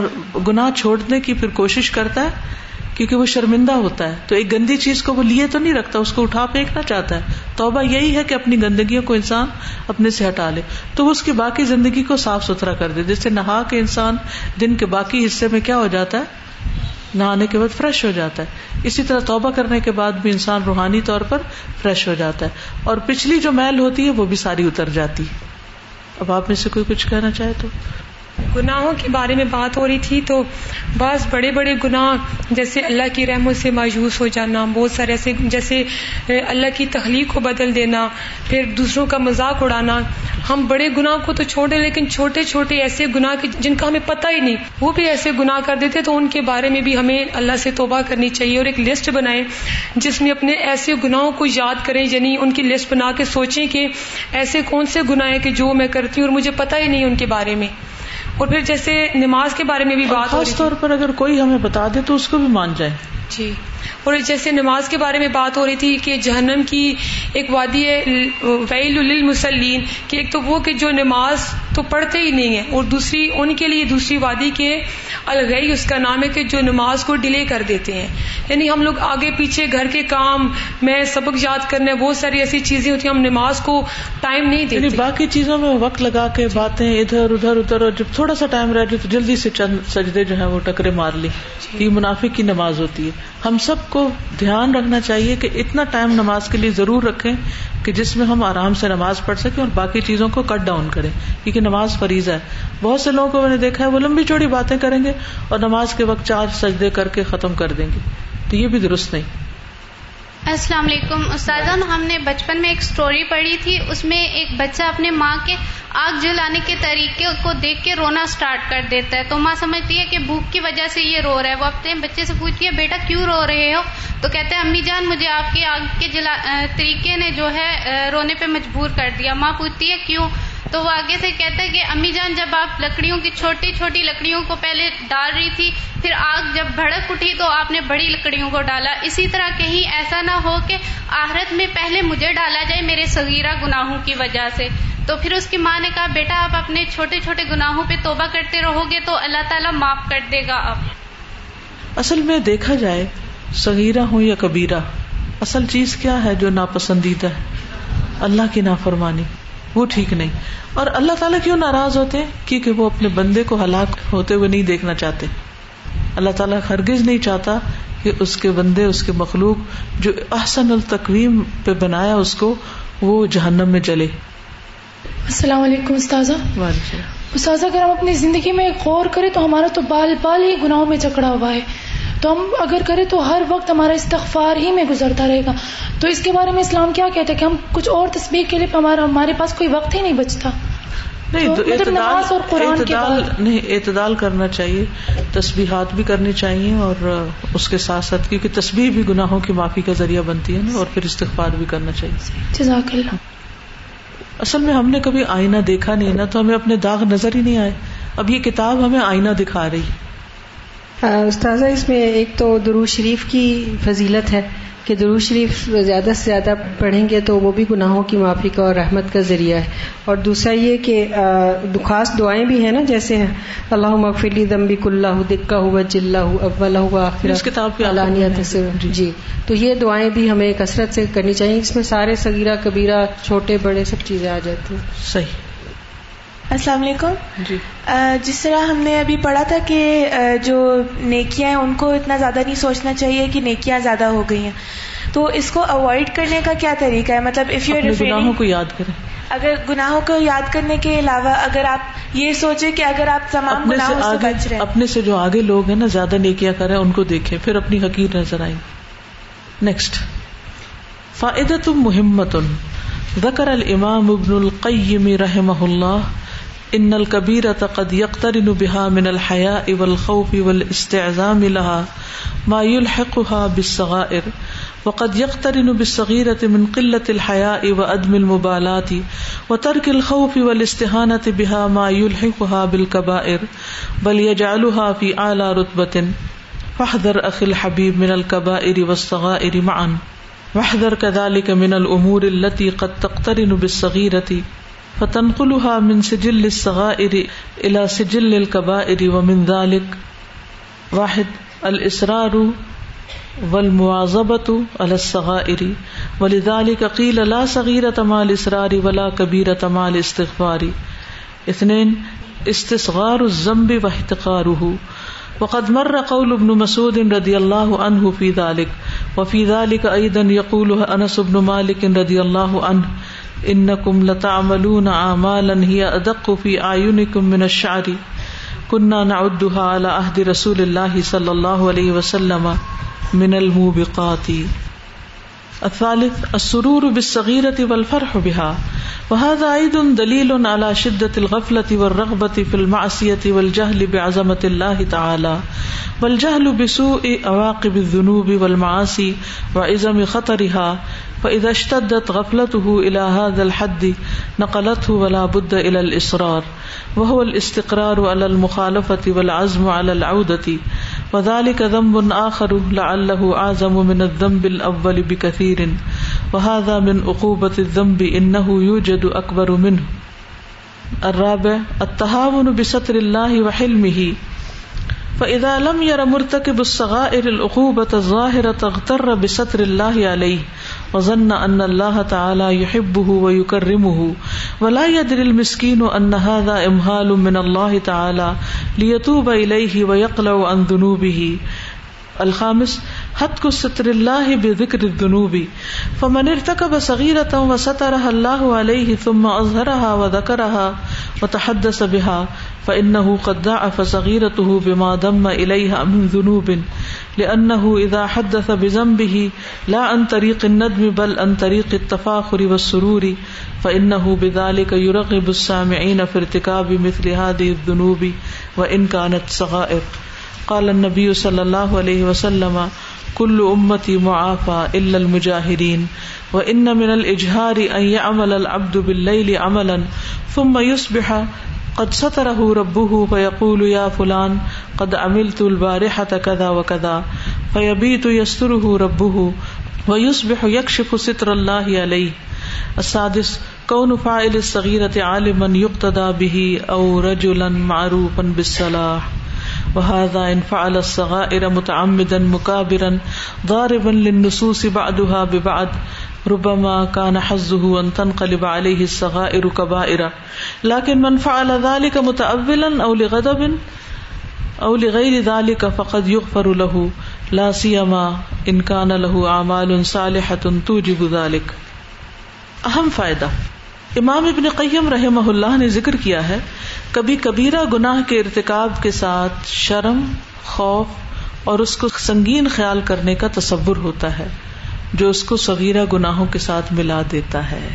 S1: گناہ چھوڑنے کی پھر کوشش کرتا ہے، کیونکہ وہ شرمندہ ہوتا ہے۔ تو ایک گندی چیز کو وہ لیے تو نہیں رکھتا، اس کو اٹھا پھینکنا چاہتا ہے۔ توبہ یہی ہے کہ اپنی گندگیوں کو انسان اپنے سے ہٹا لے۔ تو وہ اس کی باقی زندگی کو صاف ستھرا کر دے جیسے نہا کے انسان دن کے باقی حصے میں کیا ہو جاتا ہے؟ نہانے کے بعد فریش ہو جاتا ہے۔ اسی طرح توبہ کرنے کے بعد بھی انسان روحانی طور پر فریش ہو جاتا ہے۔ اور پچھلی جو میل ہوتی ہے، وہ بھی ساری اتر جاتی۔ ہے اب آپ میں سے کوئی کچھ کہنا چاہے تو؟
S7: گناہوں کے بارے میں بات ہو رہی تھی تو بعض بڑے بڑے گناہ جیسے اللہ کی رحمت سے مایوس ہو جانا، بہت سارے ایسے جیسے اللہ کی تخلیق کو بدل دینا، پھر دوسروں کا مذاق اڑانا۔ ہم بڑے گناہ کو تو چھوڑے لیکن چھوٹے چھوٹے ایسے گناہ جن کا ہمیں پتہ ہی نہیں، وہ بھی ایسے گناہ کر دیتے تو ان کے بارے میں بھی ہمیں اللہ سے توبہ کرنی چاہیے اور ایک لسٹ بنائیں جس میں اپنے ایسے گناہوں کو یاد کریں یعنی ان کی لسٹ بنا کے سوچیں کہ ایسے کون سے گناہ ہیں کہ جو میں کرتی ہوں اور مجھے پتہ ہی نہیں ان کے بارے میں۔ اور پھر جیسے نماز کے بارے میں بھی بات
S1: خاص طور پر اگر کوئی ہمیں بتا دے تو اس کو بھی مان جائے۔
S7: جی۔ اور جیسے نماز کے بارے میں بات ہو رہی تھی کہ جہنم کی ایک وادی ہے ویل المسلین کہ ایک تو وہ کہ جو نماز تو پڑھتے ہی نہیں ہے اور دوسری ان کے لیے دوسری وادی کے الگئی اس کا نام ہے کہ جو نماز کو ڈیلے کر دیتے ہیں۔ یعنی ہم لوگ آگے پیچھے گھر کے کام میں سبق یاد کرنے بہت ساری ایسی چیزیں ہوتی ہیں ہم نماز کو ٹائم نہیں دیتے۔
S1: یعنی باقی چیزوں میں وقت لگا کے باتیں ادھر ادھر ادھر اور جب تھوڑا سا ٹائم رہ جائے تو جلدی سے چند سجدے جو ہے وہ ٹکرے مار لی۔ یہ منافق کی نماز ہوتی ہے۔ ہم سب کو دھیان رکھنا چاہیے کہ اتنا ٹائم نماز کے لیے ضرور رکھیں کہ جس میں ہم آرام سے نماز پڑھ سکیں اور باقی چیزوں کو کٹ ڈاؤن کریں۔ کیونکہ نماز فریض ہے۔ بہت سے لوگوں کو میں نے دیکھا ہے وہ لمبی چوڑی باتیں کریں گے اور نماز کے وقت چار سجدے کر کے ختم کر دیں گے۔ تو یہ بھی درست نہیں۔
S8: السلام علیکم۔ استاد ہم نے بچپن میں ایک سٹوری پڑھی تھی۔ اس میں ایک بچہ اپنے ماں کے آگ جلانے کے طریقے کو دیکھ کے رونا سٹارٹ کر دیتا ہے۔ تو ماں سمجھتی ہے کہ بھوک کی وجہ سے یہ رو رہا ہے۔ وہ اپنے بچے سے پوچھتی ہے، بیٹا، کیوں رو رہے ہو؟ تو کہتے ہیں امی جان، مجھے آپ کے آگ کے جلا طریقے نے جو ہے رونے پہ مجبور کر دیا۔ ماں پوچھتی ہے، کیوں؟ تو وہ آگے سے کہتا ہے کہ امی جان، جب آپ لکڑیوں کی چھوٹی چھوٹی لکڑیوں کو پہلے ڈال رہی تھی، پھر آگ جب بھڑک اٹھی تو آپ نے بڑی لکڑیوں کو ڈالا۔ اسی طرح کہیں ایسا نہ ہو کہ آہرت میں پہلے مجھے ڈالا جائے میرے صغیرہ گناہوں کی وجہ سے۔ تو پھر اس کی ماں نے کہا، بیٹا، آپ اپنے چھوٹے چھوٹے گناہوں پہ توبہ کرتے رہو گے تو اللہ تعالیٰ معاف کر دے گا اب
S1: اصل میں دیکھا جائے، صغیرہ ہو یا کبیرہ، اصل چیز کیا ہے جو ناپسندیدہ ہے؟ اللہ کی نافرمانی۔ وہ ٹھیک نہیں۔ اور اللہ تعالیٰ کیوں ناراض ہوتے؟ ہیں کیونکہ وہ اپنے بندے کو ہلاک ہوتے ہوئے نہیں دیکھنا چاہتے۔ اللہ تعالیٰ ہرگز نہیں چاہتا کہ اس کے بندے اس کے مخلوق جو احسن التقویم پہ بنایا اس کو وہ جہنم میں جلے۔
S9: السلام علیکم استاذہ۔ استاذہ اگر ہم اپنی زندگی میں غور کریں تو ہمارا تو بال بال ہی گناہوں میں جکڑا ہوا ہے۔ تو ہم اگر کریں تو ہر وقت ہمارا استغفار ہی میں گزرتا رہے گا۔ تو اس کے بارے میں اسلام کیا کہتا ہے کہ ہم کچھ اور تصویر کے لیے ہمارا ہمارے پاس کوئی وقت ہی نہیں بچتا۔
S1: نہیں تو اعتدال نہیں اعتدال کرنا چاہیے۔ تسبیحات بھی کرنی چاہیے اور اس کے ساتھ ساتھ کیونکہ تصویر بھی گناہوں کی معافی کا ذریعہ بنتی ہے نا اور پھر استغفار بھی کرنا چاہیے۔
S9: جزاک اللہ۔
S1: اصل میں ہم نے کبھی آئینہ دیکھا نہیں نا تو ہمیں اپنے داغ نظر ہی نہیں آئے۔ اب یہ کتاب ہمیں آئینہ دکھا رہی۔
S10: استاذہ اس میں ایک تو درو شریف کی فضیلت ہے کہ درو شریف زیادہ سے زیادہ پڑھیں گے تو وہ بھی گناہوں کی معافی کا اور رحمت کا ذریعہ ہے۔ اور دوسرا یہ کہ خاص دعائیں بھی ہیں نا جیسے اللہ مغفلی دمبی اللہ دکا ہوا جلا اول ہوا
S1: کتاب
S10: جی۔, جی۔ تو یہ دعائیں بھی ہمیں کثرت سے کرنی چاہیے۔ اس میں سارے صغیرہ کبیرہ چھوٹے بڑے سب چیزیں آ جاتی ہیں۔
S1: صحیح۔
S11: السلام علیکم۔
S1: جی۔
S11: جس طرح ہم نے ابھی پڑھا تھا کہ جو نیکیاں ہیں ان کو اتنا زیادہ نہیں سوچنا چاہیے کہ نیکیاں زیادہ ہو گئی ہیں۔ تو اس کو اوائڈ کرنے کا کیا طریقہ ہے؟ مطلب اف یو
S1: گناہوں کو یاد کریں۔
S11: اگر گناہوں کو یاد کرنے کے علاوہ اگر آپ یہ سوچیں کہ اگر آپ تمام گناہوں سے بچ رہے
S1: اپنے سے جو آگے لوگ ہیں نا زیادہ نیکیاں کریں ان کو دیکھیں پھر اپنی حقیق نظر آئیں۔ نیکسٹ فائدہ تم محمت ذکر الامام ابن القیم رحمہ اللہ۔ ان الكبيرة قد يقترن بها من الحياء والخوف والاستعزام لها ما يلحقها بالصغائر وقد يقترن بالصغيرة من قلة الحياء وأدم المبالاة وترك الخوف والاستهانة بها ما يلحقها بالكبائر بل يجعلها في أعلى رتبة فاحذر أخي الحبيب من الكبائر والصغائر معا واحذر كذلك من الأمور التي قد تقترن بالصغيرة فتنقلها من سجل الصغائر الى سجل الكبائر ومن ذلك. واحد الاسرار والمواظبة على الصغائر. ولذلك قيل لا صغيرة مع الاسرار ولا كبيرة مع الاستغفار. اثنين، استصغار الذنب واحتقاره. وقد مر قول ابن مسعود رضي الله عنه في ذلك. وفي ذلك ايضا يقول انس بن مالك رضي الله عنه انکم لتعملون اعمالا هي ادق في اعينكم من الشعر. كنا نعدها على عهد رسول الله صلى الله عليه وسلم من الموبقات. الثالث، السرور بالصغيرة والفرح بها. وهذا أيضا دليل على شدة الغفلة والرغبة في المعصية والجهل بعظمة الله تعالى والجهل بسوء عواقب الذنوب والمعاصي وعظم خطرها. فإذا اشتدت غفلته إلى هذا الحد نقلته ولا بد إلى الإصرار وهو الاستقرار على المخالفة والعزم على العودة وذلك ذنب آخر لعله أعظم من الذنب الأول بكثير وهذا من عقوبة الذنب إنه يوجد أكبر منه. الرابع، التهاون بستر الله وحلمه. فإذا لم ير مرتكب الصغائر العقوبة الظاهرة اغتر بستر الله عليه. وزن ان اللہ تعالی یحب يحبه ويكرمه ولا يدري المسکین ان هذا امحال من الله تعالى ليتوب اليه ويقلع عن ذنوبه الخامس حتك ستر الله بذكر الذنوب. فمن ارتكب صغيرة وسترها الله عليه ثم أظهرها وذكرها وتحدث بها فإنه قد ضعف صغيرته بما دم إليها من ذنوب. لأنه إذا حدث بذنبه لا عن طريق الندم بل عن طريق التفاخر والسرور. فإنه بذلك يرغب السامعين في ارتكاب مثل هذه الذنوب وإن كانت صغائر. قال النبي صلى الله عليه وسلم كل أمتي معافى إلا المجاهرين وإن من الإجهار أن يعمل العبد بالليل عملا ثم يصبح قد ستره ربه فيقول يا فلان قد عملت البارحة كذا وكذا فيبيت يستره ربه ويصبح يكشف ستر الله عليه السادس، كون فاعل الصغيرة عالما يقتدى به أو رجلا معروفا بالصلاح وهذا إن فعل الصغائر متعمدا مكابرا ضاربا للنصوص بعدها ببعد ربما كان حظه ان تنقلب عليه الصغائر كبائر لكن من فعل ذلك متأولا او لغضب او لغير ذلك فقد يغفر له، لا سيما ان كان له اعمال صالحة توجب ذلك. اہم فائدہ، امام ابن قیم رحمہ اللہ نے ذکر کیا ہے کبھی کبیرہ گناہ کے ارتکاب کے ساتھ شرم، خوف اور اس کو سنگین خیال کرنے کا تصور ہوتا ہے، جو اس کو سغیرہ گناہوں کے ساتھ ملا دیتا ہے۔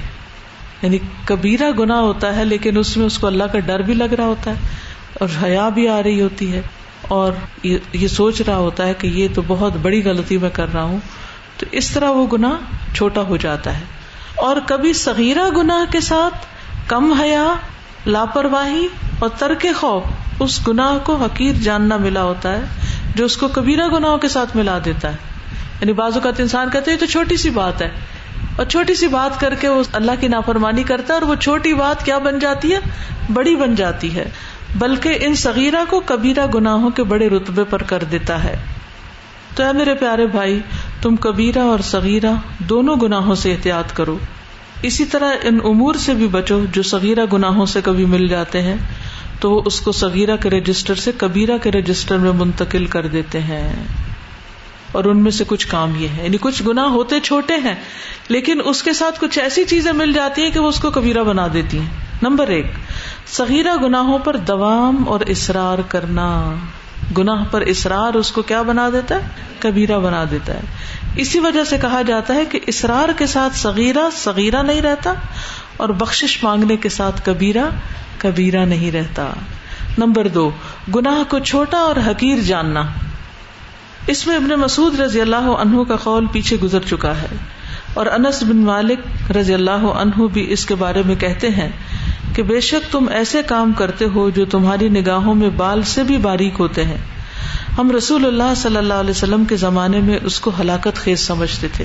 S1: یعنی کبیرہ گناہ ہوتا ہے، لیکن اس میں اس کو اللہ کا ڈر بھی لگ رہا ہوتا ہے اور حیا بھی آ رہی ہوتی ہے۔ اور یہ سوچ رہا ہوتا ہے کہ یہ تو بہت بڑی غلطی میں کر رہا ہوں۔ تو اس طرح وہ گناہ چھوٹا ہو جاتا ہے۔ اور کبھی سغیرہ گناہ کے ساتھ کم حیا لاپرواہی اور ترک خوف اس گناہ کو حقیر جاننا ملا ہوتا ہے، جو اس کو کبیرہ گناہوں کے ساتھ ملا دیتا ہے۔ یعنی بعض اوقات انسان کہتے ہیں تو چھوٹی سی بات ہے۔ اور چھوٹی سی بات کر کے وہ اللہ کی نافرمانی کرتا ہے اور وہ چھوٹی بات کیا بن جاتی ہے؟ بڑی بن جاتی ہے۔ بلکہ ان سغیرہ کو کبیرہ گناہوں کے بڑے رتبے پر کر دیتا ہے۔ تو اے میرے پیارے بھائی، تم کبیرہ اور سغیرہ دونوں گناہوں سے احتیاط کرو۔ اسی طرح ان امور سے بھی بچو جو سغیرہ گناہوں سے کبھی مل جاتے ہیں، تو وہ اس کو سغیرہ کے رجسٹر سے کبیرہ کے رجسٹر میں منتقل کر دیتے ہیں۔ اور ان میں سے کچھ کام یہ ہے یعنی کچھ گنا ہوتے چھوٹے ہیں، لیکن اس کے ساتھ کچھ ایسی چیزیں مل جاتی ہیں کہ وہ اس کو کبیرہ بنا دیتی ہیں۔ نمبر ایک سغیرہ گناہوں پر دوام اور اصرار کرنا۔ گناہ پر اصرار اس کو کیا بنا دیتا ہے؟ کبیرہ بنا دیتا ہے۔ اسی وجہ سے کہا جاتا ہے کہ اصرار کے ساتھ سغیرہ سغیرہ نہیں رہتا اور بخشش مانگنے کے ساتھ کبیرہ کبیرہ نہیں رہتا۔ نمبر دو، گناہ کو چھوٹا اور حقیر جاننا۔ اس میں ابن مسعود رضی اللہ عنہ کا قول پیچھے گزر چکا ہے اور انس بن مالک رضی اللہ عنہ بھی اس کے بارے میں کہتے ہیں کہ بے شک تم ایسے کام کرتے ہو جو تمہاری نگاہوں میں بال سے بھی باریک ہوتے ہیں۔ ہم رسول اللہ صلی اللہ علیہ وسلم کے زمانے میں اس کو ہلاکت خیز سمجھتے تھے۔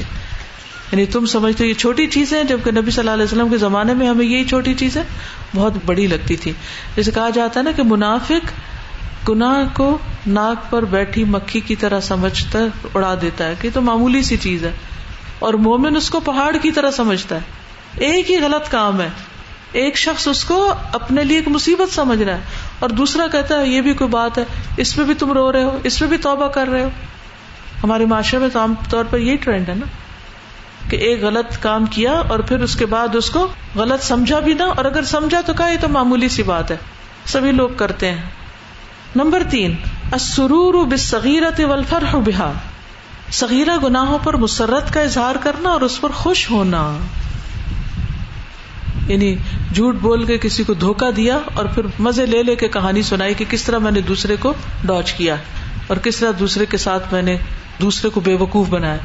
S1: یعنی تم سمجھتے یہ چھوٹی چیزیں جبکہ نبی صلی اللہ علیہ وسلم کے زمانے میں ہمیں یہی چھوٹی چیزیں بہت بڑی لگتی تھی جیسے کہا جاتا ہے نا کہ منافق گناہ کو ناک پر بیٹھی مکھی کی طرح سمجھتا، اڑا دیتا ہے کہ تو معمولی سی چیز ہے۔ اور مومن اس کو پہاڑ کی طرح سمجھتا ہے۔ ایک ہی غلط کام ہے۔ ایک شخص اس کو اپنے لیے ایک مصیبت سمجھ رہا ہے اور دوسرا کہتا ہے، یہ بھی کوئی بات ہے، اس پہ بھی تم رو رہے ہو، اس پہ بھی توبہ کر رہے ہو۔ ہمارے معاشرے میں تو عام طور پر یہی ٹرینڈ ہے نا کہ ایک غلط کام کیا اور پھر اس کے بعد اس کو غلط سمجھا بھی نہ، اور اگر سمجھا تو کہا، یہ تو معمولی سی بات ہے۔ سبھی لوگ کرتے ہیں۔ نمبر تین اسرور بصغیرت والفرح بها صغیرہ گناہوں پر مسرت کا اظہار کرنا اور اس پر خوش ہونا۔ یعنی جھوٹ بول کے کسی کو دھوکا دیا اور پھر مزے لے لے کے کہانی سنائی کہ کس طرح میں نے دوسرے کو ڈاچ کیا اور کس طرح دوسرے کے ساتھ میں نے دوسرے کو بے وقوف بنایا۔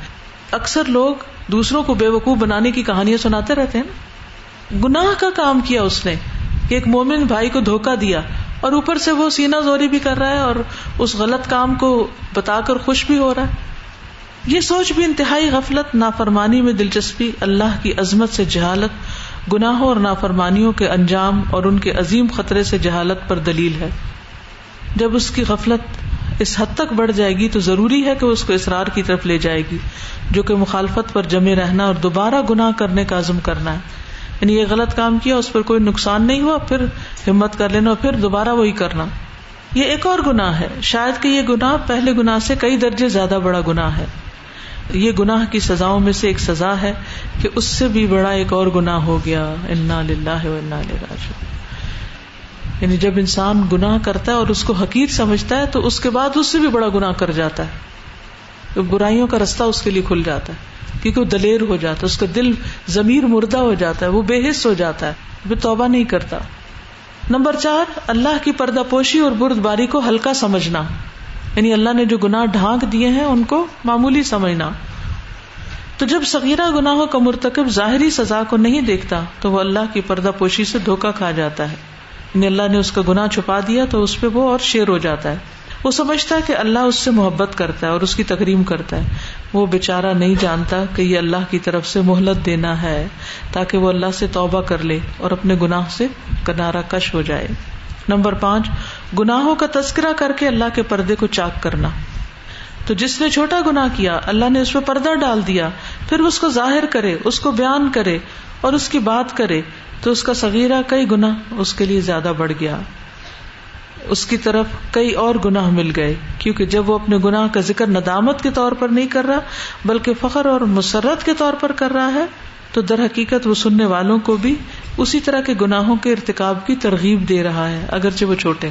S1: اکثر لوگ دوسروں کو بے وقوف بنانے کی کہانیاں سناتے رہتے ہیں گناہ کا کام کیا اس نے کہ ایک مومن بھائی کو دھوکا دیا اور اوپر سے وہ سینا زوری بھی کر رہا ہے اور اس غلط کام کو بتا کر خوش بھی ہو رہا ہے۔ یہ سوچ بھی انتہائی غفلت، نافرمانی میں دلچسپی، اللہ کی عظمت سے جہالت گناہوں اور نافرمانیوں کے انجام اور ان کے عظیم خطرے سے جہالت پر دلیل ہے۔ جب اس کی غفلت اس حد تک بڑھ جائے گی تو ضروری ہے کہ اس کو اسرار کی طرف لے جائے گی، جو کہ مخالفت پر جمے رہنا اور دوبارہ گناہ کرنے کا عزم کرنا ہے۔ یعنی یہ غلط کام کیا، اس پر کوئی نقصان نہیں ہوا، پھر ہمت کر لینا اور پھر دوبارہ وہی کرنا۔ یہ ایک اور گناہ ہے۔ شاید کہ یہ گناہ پہلے گناہ سے کئی درجے زیادہ بڑا گناہ ہے۔ یہ گناہ کی سزاؤں میں سے ایک سزا ہے کہ اس سے بھی بڑا ایک اور گناہ ہو گیا، انا للہ و انا راجو یعنی جب انسان گناہ کرتا ہے اور اس کو حقیق سمجھتا ہے، تو اس کے بعد اس سے بھی بڑا گناہ کر جاتا ہے۔ برائیوں کا رستہ اس کے لیے کھل جاتا ہے، کیونکہ وہ دلیر ہو جاتا ہے، اس کا دل ضمیر مردہ ہو جاتا ہے، وہ بے حص ہو جاتا ہے، وہ توبہ نہیں کرتا۔ نمبر چار، اللہ کی پردہ پوشی اور برد باری کو ہلکا سمجھنا۔ یعنی اللہ نے جو گناہ ڈھانک دیے ہیں ان کو معمولی سمجھنا۔ تو جب سغیرہ گناہوں کا مرتکب ظاہری سزا کو نہیں دیکھتا، تو وہ اللہ کی پردہ پوشی سے دھوکا کھا جاتا ہے۔ یعنی اللہ نے اس کا گناہ چھپا دیا تو اس پہ وہ اور شیر ہو جاتا ہے۔ وہ سمجھتا ہے کہ اللہ اس سے محبت کرتا ہے اور اس کی تقریم کرتا ہے۔ وہ بےچارا نہیں جانتا کہ یہ اللہ کی طرف سے مہلت دینا ہے، تاکہ وہ اللہ سے توبہ کر لے اور اپنے گناہ سے کنارا کش ہو جائے۔ نمبر پانچ گناہوں کا تذکرہ کر کے اللہ کے پردے کو چاک کرنا۔ تو جس نے چھوٹا گنا کیا، اللہ نے اس پہ پردہ ڈال دیا، پھر اس کو ظاہر کرے، اس کو بیان کرے اور اس کی بات کرے، تو اس کا سغیرہ کئی گنا اس کے لیے زیادہ بڑھ گیا۔ اس کی طرف کئی اور گناہ مل گئے، کیونکہ جب وہ اپنے گناہ کا ذکر ندامت کے طور پر نہیں کر رہا، بلکہ فخر اور مسرت کے طور پر کر رہا ہے، تو در حقیقت وہ سننے والوں کو بھی اسی طرح کے گناہوں کے ارتکاب کی ترغیب دے رہا ہے، اگرچہ وہ چھوٹے۔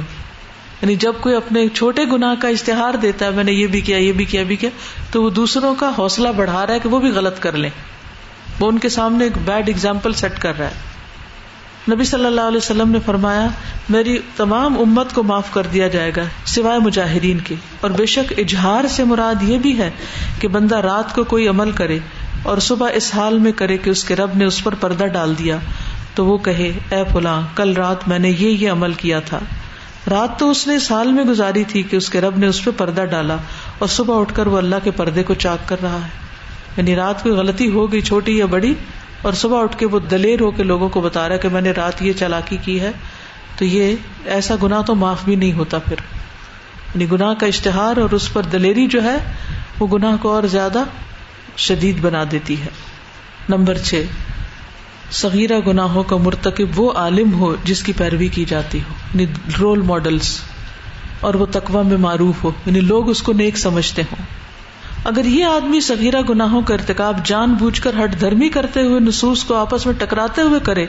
S1: یعنی جب کوئی اپنے چھوٹے گناہ کا اشتہار دیتا ہے، میں نے یہ بھی کیا، یہ بھی کیا بھی کیا، تو وہ دوسروں کا حوصلہ بڑھا رہا ہے کہ وہ بھی غلط کر لیں۔ وہ ان کے سامنے ایک بیڈ اگزامپل سیٹ کر رہا ہے۔ نبی صلی اللہ علیہ وسلم نے فرمایا، میری تمام امت کو معاف کر دیا جائے گا، سوائے مجاہرین کی اور بے شک اجہار سے مراد یہ بھی ہے کہ بندہ رات کو کوئی عمل کرے اور صبح اس حال میں کرے کہ اس کے رب نے اس پر پردہ ڈال دیا، تو وہ کہے، اے فلاں، کل رات میں نے یہ یہ عمل کیا تھا۔ رات تو اس نے اس حال میں گزاری تھی کہ اس کے رب نے اس پہ پردہ ڈالا اور صبح اٹھ کر وہ اللہ کے پردے کو چاک کر رہا ہے۔ یعنی رات کوئی غلطی ہو گئی چھوٹی یا بڑی اور صبح اٹھ کے وہ دلیر ہو کے لوگوں کو بتا رہا کہ میں نے رات یہ چالاکی کی ہے، تو یہ ایسا گنا تو معاف بھی نہیں ہوتا پھر۔ یعنی گناہ کا اشتہار اور اس پر دلیری جو ہے، وہ گناہ کو اور زیادہ شدید بنا دیتی ہے۔ نمبر چھ۔ سغیرہ گناہوں کا مرتکب وہ عالم ہو جس کی پیروی کی جاتی ہو یعنی رول ماڈلس اور وہ تقوا میں معروف ہو یعنی لوگ اس کو نیک سمجھتے ہوں۔ اگر یہ آدمی سغیرہ گناہوں کا ارتکاب جان بوجھ کر ہٹ دھرمی کرتے ہوئے نصوص کو آپس میں ٹکراتے ہوئے کرے،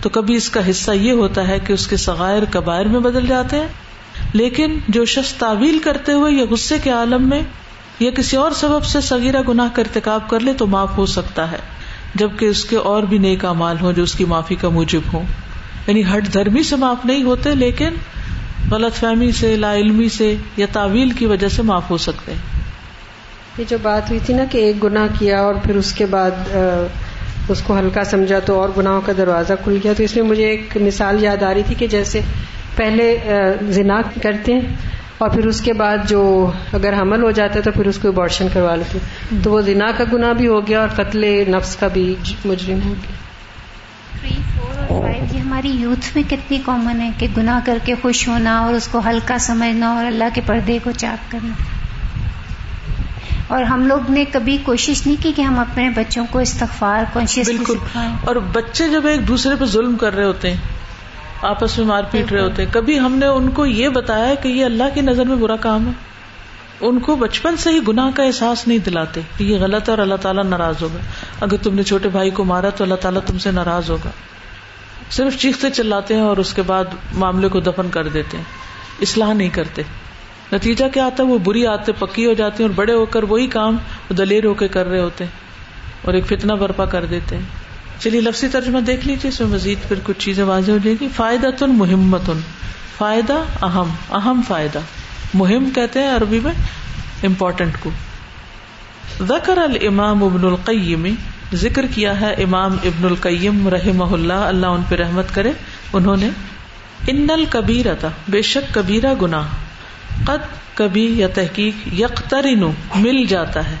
S1: تو کبھی اس کا حصہ یہ ہوتا ہے کہ اس کے سغائر کبائر میں بدل جاتے ہیں۔ لیکن جو شخص تعویل کرتے ہوئے یا غصے کے عالم میں یا کسی اور سبب سے سگیرہ گناہ کا ارتکاب کر لے تو معاف ہو سکتا ہے۔ جبکہ اس کے اور بھی نیک مال ہو جو اس کی معافی کا موجب ہو یعنی ہٹ دھرمی سے معاف نہیں ہوتے، لیکن غلط فہمی سے، لا علمی سے یا تعویل کی وجہ سے معاف ہو سکتے ہیں۔
S10: یہ جو بات ہوئی تھی نا کہ ایک گناہ کیا اور پھر اس کے بعد اس کو ہلکا سمجھا تو اور گناہوں کا دروازہ کھل گیا۔ تو اس میں مجھے ایک مثال یاد آ رہی تھی کہ جیسے پہلے زنا کرتے ہیں اور پھر اس کے بعد جو اگر حمل ہو جاتا ہے تو پھر اس کو ابارشن کروا لیتے تو وہ زنا کا گناہ بھی ہو گیا اور قتل نفس کا بھی مجرم ہو گیا۔
S6: تھری فور اور فائیو یہ ہماری یوتھ میں کتنی کامن ہے کہ گناہ کر کے خوش ہونا اور اس کو ہلکا سمجھنا اور اللہ کے پردے کو چاک کرنا۔ اور ہم لوگ نے کبھی کوشش نہیں کی کہ ہم اپنے بچوں کو استغفار کانشیس
S1: بالکل۔ اور بچے جب ایک دوسرے پہ ظلم کر رہے ہوتے ہیں آپس میں مار پیٹ رہے ہوتے ہیں۔ کبھی ہم نے ان کو یہ بتایا کہ یہ اللہ کی نظر میں برا کام ہے۔ ان کو بچپن سے ہی گناہ کا احساس نہیں دلاتے کہ یہ غلط ہے اور اللہ تعالیٰ ناراض ہوگا۔ اگر تم نے چھوٹے بھائی کو مارا تو اللہ تعالیٰ تم سے ناراض ہوگا۔ صرف چیختے چلاتے ہیں اور اس کے بعد معاملے کو دفن کر دیتے ہیں۔ اصلاح نہیں کرتے۔ نتیجہ کیا آتا ہے؟ وہ بری آتے پکی ہو جاتی ہیں اور بڑے ہو کر وہی کام دلیر ہو کے کر رہے ہوتے ہیں اور ایک فتنا برپا کر دیتے ہیں۔ چلیے لفظی ترجمہ دیکھ لیجیے اس میں مزید پھر کچھ چیزیں واضح ہو جائے گی۔ فائدہ تن محمت فائدہ اہم اہم فائدہ۔ مہم کہتے ہیں عربی میں امپورٹنٹ کو۔ ذکر الامام ابن القیم، ذکر کیا ہے امام ابن القیم رحمہ اللہ اللہ ان پہ رحمت کرے۔ انہوں نے، ان الکبیرتا بے شک کبیرہ گناہ، قد کبھی یا تحقیق یکترین مل جاتا ہے۔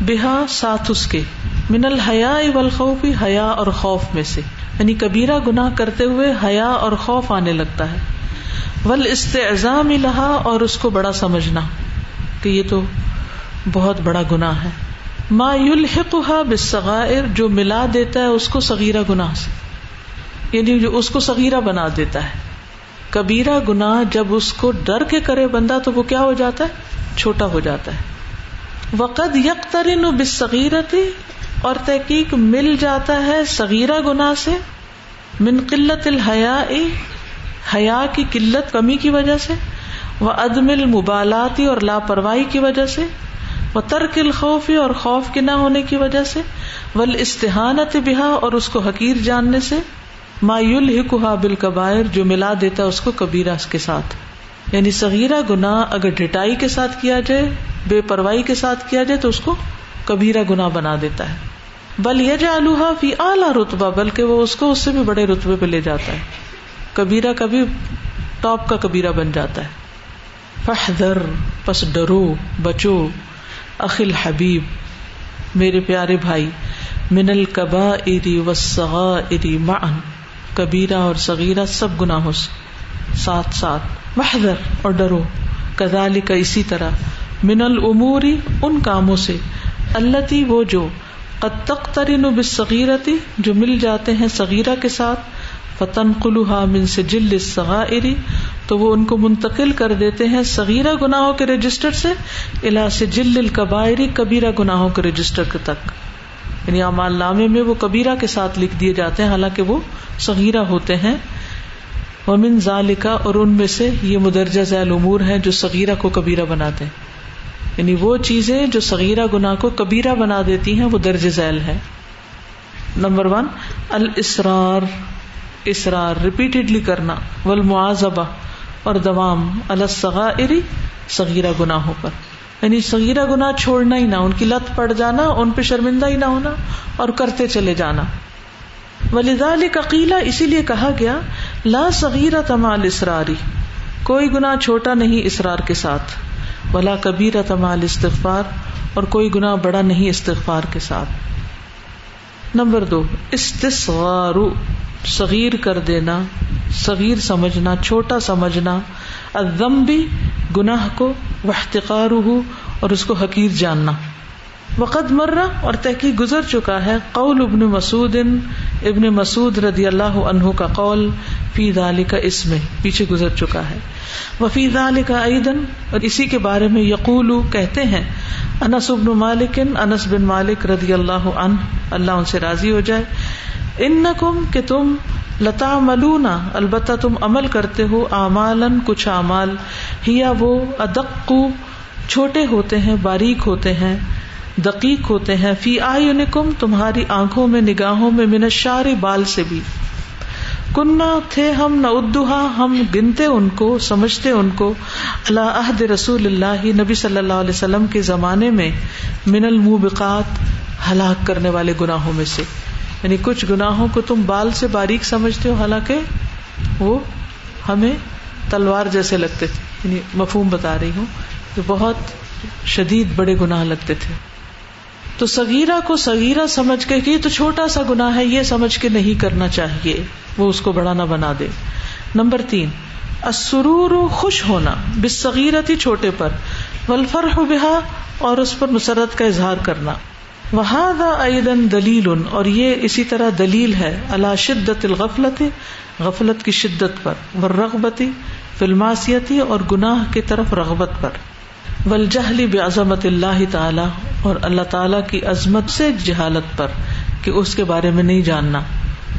S1: بحا ساتھ اس کے، من الحیا والخوف، حیا اور خوف میں سے۔ یعنی کبیرہ گناہ کرتے ہوئے حیا اور خوف آنے لگتا ہے۔ ول استعزام لہا اور اس کو بڑا سمجھنا کہ یہ تو بہت بڑا گناہ ہے۔ ما یلحقها بالصغائر، جو ملا دیتا ہے اس کو صغیرہ گناہ سے۔ یعنی جو اس کو صغیرہ بنا دیتا ہے۔ کبیرہ گناہ جب اس کو ڈر کے کرے بندہ تو وہ کیا ہو جاتا ہے؟ چھوٹا ہو جاتا ہے۔ وقد یکترین بصغیرتی اور تحقیق مل جاتا ہے صغیرہ گناہ سے، من قلت الحیا حیا کی قلت کمی کی وجہ سے وہ عدم المبالاتی اور لاپرواہی کی وجہ سے وہ ترک الخوفی اور خوف کے نہ ہونے کی وجہ سے ول استحانت بہا اور اس کو حقیر جاننے سے مایول ہکا بال قبائر جو ملا دیتا اس کو کبیرہ کے ساتھ۔ یعنی صغیرہ گناہ اگر ڈٹائی کے ساتھ کیا جائے بے پرواہی کے ساتھ کیا جائے تو اس کو کبیرہ گناہ بنا دیتا ہے۔ بل یہ جالوہا فی اعلیٰ رتبہ، بلکہ وہ اس کو اس سے بھی بڑے رتبے پہ لے جاتا ہے۔ کبیرہ کا بھی ٹاپ کا کبیرہ بن جاتا ہے۔ فحذر پس ڈرو، بچو۔ اخل حبیب، میرے پیارے بھائی من القبا اری و اری معن کبیرہ اور صغیرہ سب گناہوں سے، ساتھ ساتھ۔ وحذر اور ڈرو۔ کذالک کا اسی طرح۔ من العموری ان کاموں سے اللہ وہ جو قد تقترن بالصغیرتی جو مل جاتے ہیں صغیرہ کے ساتھ فتن قلوہا من سے جل تو وہ ان کو منتقل کر دیتے ہیں صغیرہ گناہوں کے رجسٹر سے الا سے جل القبائری کبیرہ گناہوں کے رجسٹر تک۔ یعنی اعمال نامے میں وہ کبیرہ کے ساتھ لکھ دیے جاتے ہیں، حالانکہ وہ صغیرہ ہوتے ہیں۔ ومن ذالکا، اور ان میں سے یہ مدرجہ ذیل امور ہیں جو صغیرہ کو کبیرہ بناتے ہیں۔ یعنی وہ چیزیں جو سغیرہ گنا کو کبیرہ بنا دیتی ہیں، وہ درج ذیل ہے۔ نمبر ون، الاسرار، اسرار ریپیٹڈلی کرنا، والمعاذبہ، اور دوام الصغائری صغیرہ گناہوں پر۔ یعنی صغیرہ گناہ چھوڑنا ہی نہ، ان کی لت پڑ جانا، ان پہ شرمندہ ہی نہ ہونا، اور کرتے چلے جانا۔ ولیدال عقیلہ اسی لیے کہا گیا، لا صغیرہ تمال اسراری کوئی گناہ چھوٹا نہیں اسرار کے ساتھ۔ بلا کبیر تمال استغفار اور کوئی گنا بڑا نہیں استغفار کے ساتھ۔ نمبر دو استصغار صغیر کر دینا، صغیر سمجھنا، چھوٹا سمجھنا۔ ادم بھی گناہ کو وحتقار ہو اور اس کو حقیر جاننا۔ وقت مرہ اور تحقیق گزر چکا ہے قول ابن مسعود ابن مسعود رضی اللہ عنہ کا قول، فی دالی کا اس میں پیچھے گزر چکا ہے۔ وفی دال کا عیدن اور اسی کے بارے میں یقول کہتے ہیں، انس ابن مالک، انس بن مالک رضی اللہ عنہ، اللہ ان سے راضی ہو جائے۔ ان کم کہ تم لتا ملونا البتہ تم عمل کرتے ہو امال کچھ اعمال، ہیا وہ ادق، چھوٹے ہوتے ہیں، باریک ہوتے ہیں۔ دقیق ہوتے ہیں۔ فی آئی تمہاری آنکھوں میں، نگاہوں میں منشار بال سے بھی۔ کنہ تھے ہم، نہ ادوہا ہم گنتے ان کو، سمجھتے ان کو۔ اللہ عہد رسول اللہ، نبی صلی اللہ علیہ وسلم کے زمانے میں من الموبقات، ہلاک کرنے والے گناہوں میں سے۔ یعنی کچھ گناہوں کو تم بال سے باریک سمجھتے ہو، حالانکہ وہ ہمیں تلوار جیسے لگتے تھے۔ یعنی مفہوم بتا رہی ہوں کہ بہت شدید بڑے گناہ لگتے تھے۔ تو سگیرہ کو سگیرہ سمجھ کے کہ تو چھوٹا سا گنا ہے، یہ سمجھ کے نہیں کرنا چاہیے۔ وہ اس کو بڑا نہ بنا دے۔ نمبر تین اسرور خوش ہونا بس سگیرت ہی چھوٹے پر ولفر بہا اور اس پر مسرت کا اظہار کرنا۔ وہاں ایدن دلیل، اور یہ اسی طرح دلیل ہے۔ اللہ شدت الغفلت، غفلت کی شدت پر۔ ورغبتی فلماسیتی اور گناہ کی طرف رغبت پر۔ ولجہلی بعظمت اللہ تعالی اور اللہ تعالی کی عظمت سے جہالت پر کہ اس کے بارے میں نہیں جاننا،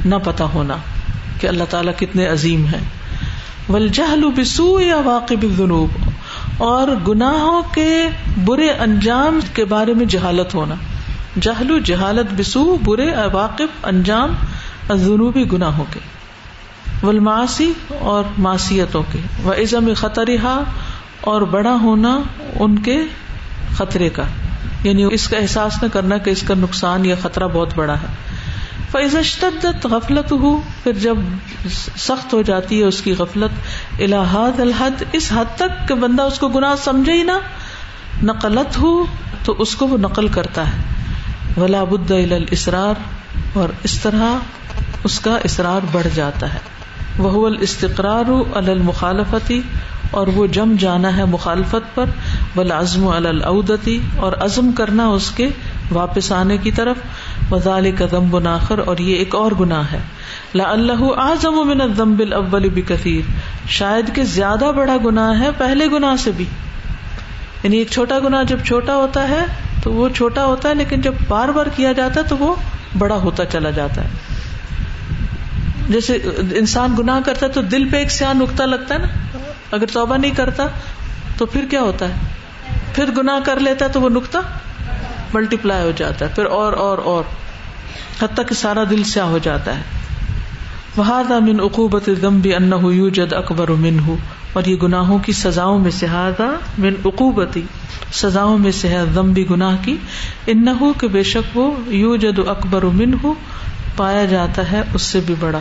S1: نہ پتا ہونا کہ اللہ تعالیٰ کتنے عظیم ہے ولجہل بسو یا واقب الذنوب اور گناہوں کے برے انجام کے بارے میں جہالت ہونا۔ جہلو جہالت بسو برے واقف انجام الذنوبی گناہوں کے۔ ولماسی اور معصیتوں کے۔ و عزم خطرہ اور بڑا ہونا ان کے خطرے کا۔ یعنی اس کا احساس نہ کرنا کہ اس کا نقصان یا خطرہ بہت بڑا ہے۔ فیض غفلت ہو پھر جب سخت ہو جاتی ہے اس کی غفلت الحاد الحد، اس حد تک کہ بندہ اس کو گناہ سمجھے ہی نہ نقلت ہو تو اس کو وہ نقل کرتا ہے۔ ولا بد اسرار اور اس طرح اس کا اسرار بڑھ جاتا ہے۔ وہ الاستقرار المخالفتی اور وہ جم جانا ہے مخالفت پر بل عزم العودتی اور عزم کرنا اس کے واپس آنے کی طرف۔ وزال قدم بناخر اور یہ ایک اور گناہ ہے۔ لا اللہ اعظم من الذنب الاول بکثیر شاید کہ زیادہ بڑا گناہ ہے پہلے گناہ سے بھی۔ یعنی ایک چھوٹا گناہ جب چھوٹا ہوتا ہے، تو وہ چھوٹا ہوتا ہے، لیکن جب بار بار کیا جاتا ہے، تو وہ بڑا ہوتا چلا جاتا ہے۔ جیسے انسان گناہ کرتا ہے تو دل پہ ایک سیاہ نکتا لگتا ہے نا۔ اگر توبہ نہیں کرتا تو پھر کیا ہوتا ہے؟ پھر گنا کر لیتا ہے تو وہ نکتا ملٹی پلائی ہو جاتا ہے، پھر اور اور اور۔ حتیٰ کہ سارا دل سیاہ ہو جاتا ہے۔ وہادا من عقوبت بھی ان جد اکبر من ہوں اور یہ گناہوں کی سزاؤں میں سے ہادا من عقوبتی سزاؤں میں سے ہے دم بھی گناہ کی۔ ان کہ بے شک وہ یو جد اکبر من ہو پایا جاتا ہے، اس سے بھی بڑا۔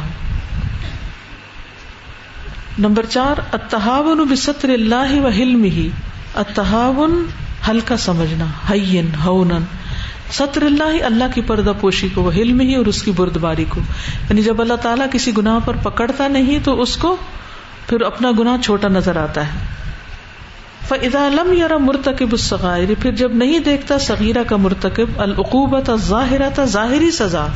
S1: نمبر چار اتحاون بستر اللہ و حلم ہی اتحاون ہلکا سمجھنا ہونن ستر اللہ اللہ کی پردہ پوشی کو، وہ حلم ہی اور اس کی بردباری کو۔ یعنی جب اللہ تعالیٰ کسی گناہ پر پکڑتا نہیں تو اس کو پھر اپنا گناہ چھوٹا نظر آتا ہے۔ فضا علم یار مرتکب الصغائر، پھر جب نہیں دیکھتا صغیرہ کا مرتکب العقوبت ظاہرہ تھا ظاہری سزا۔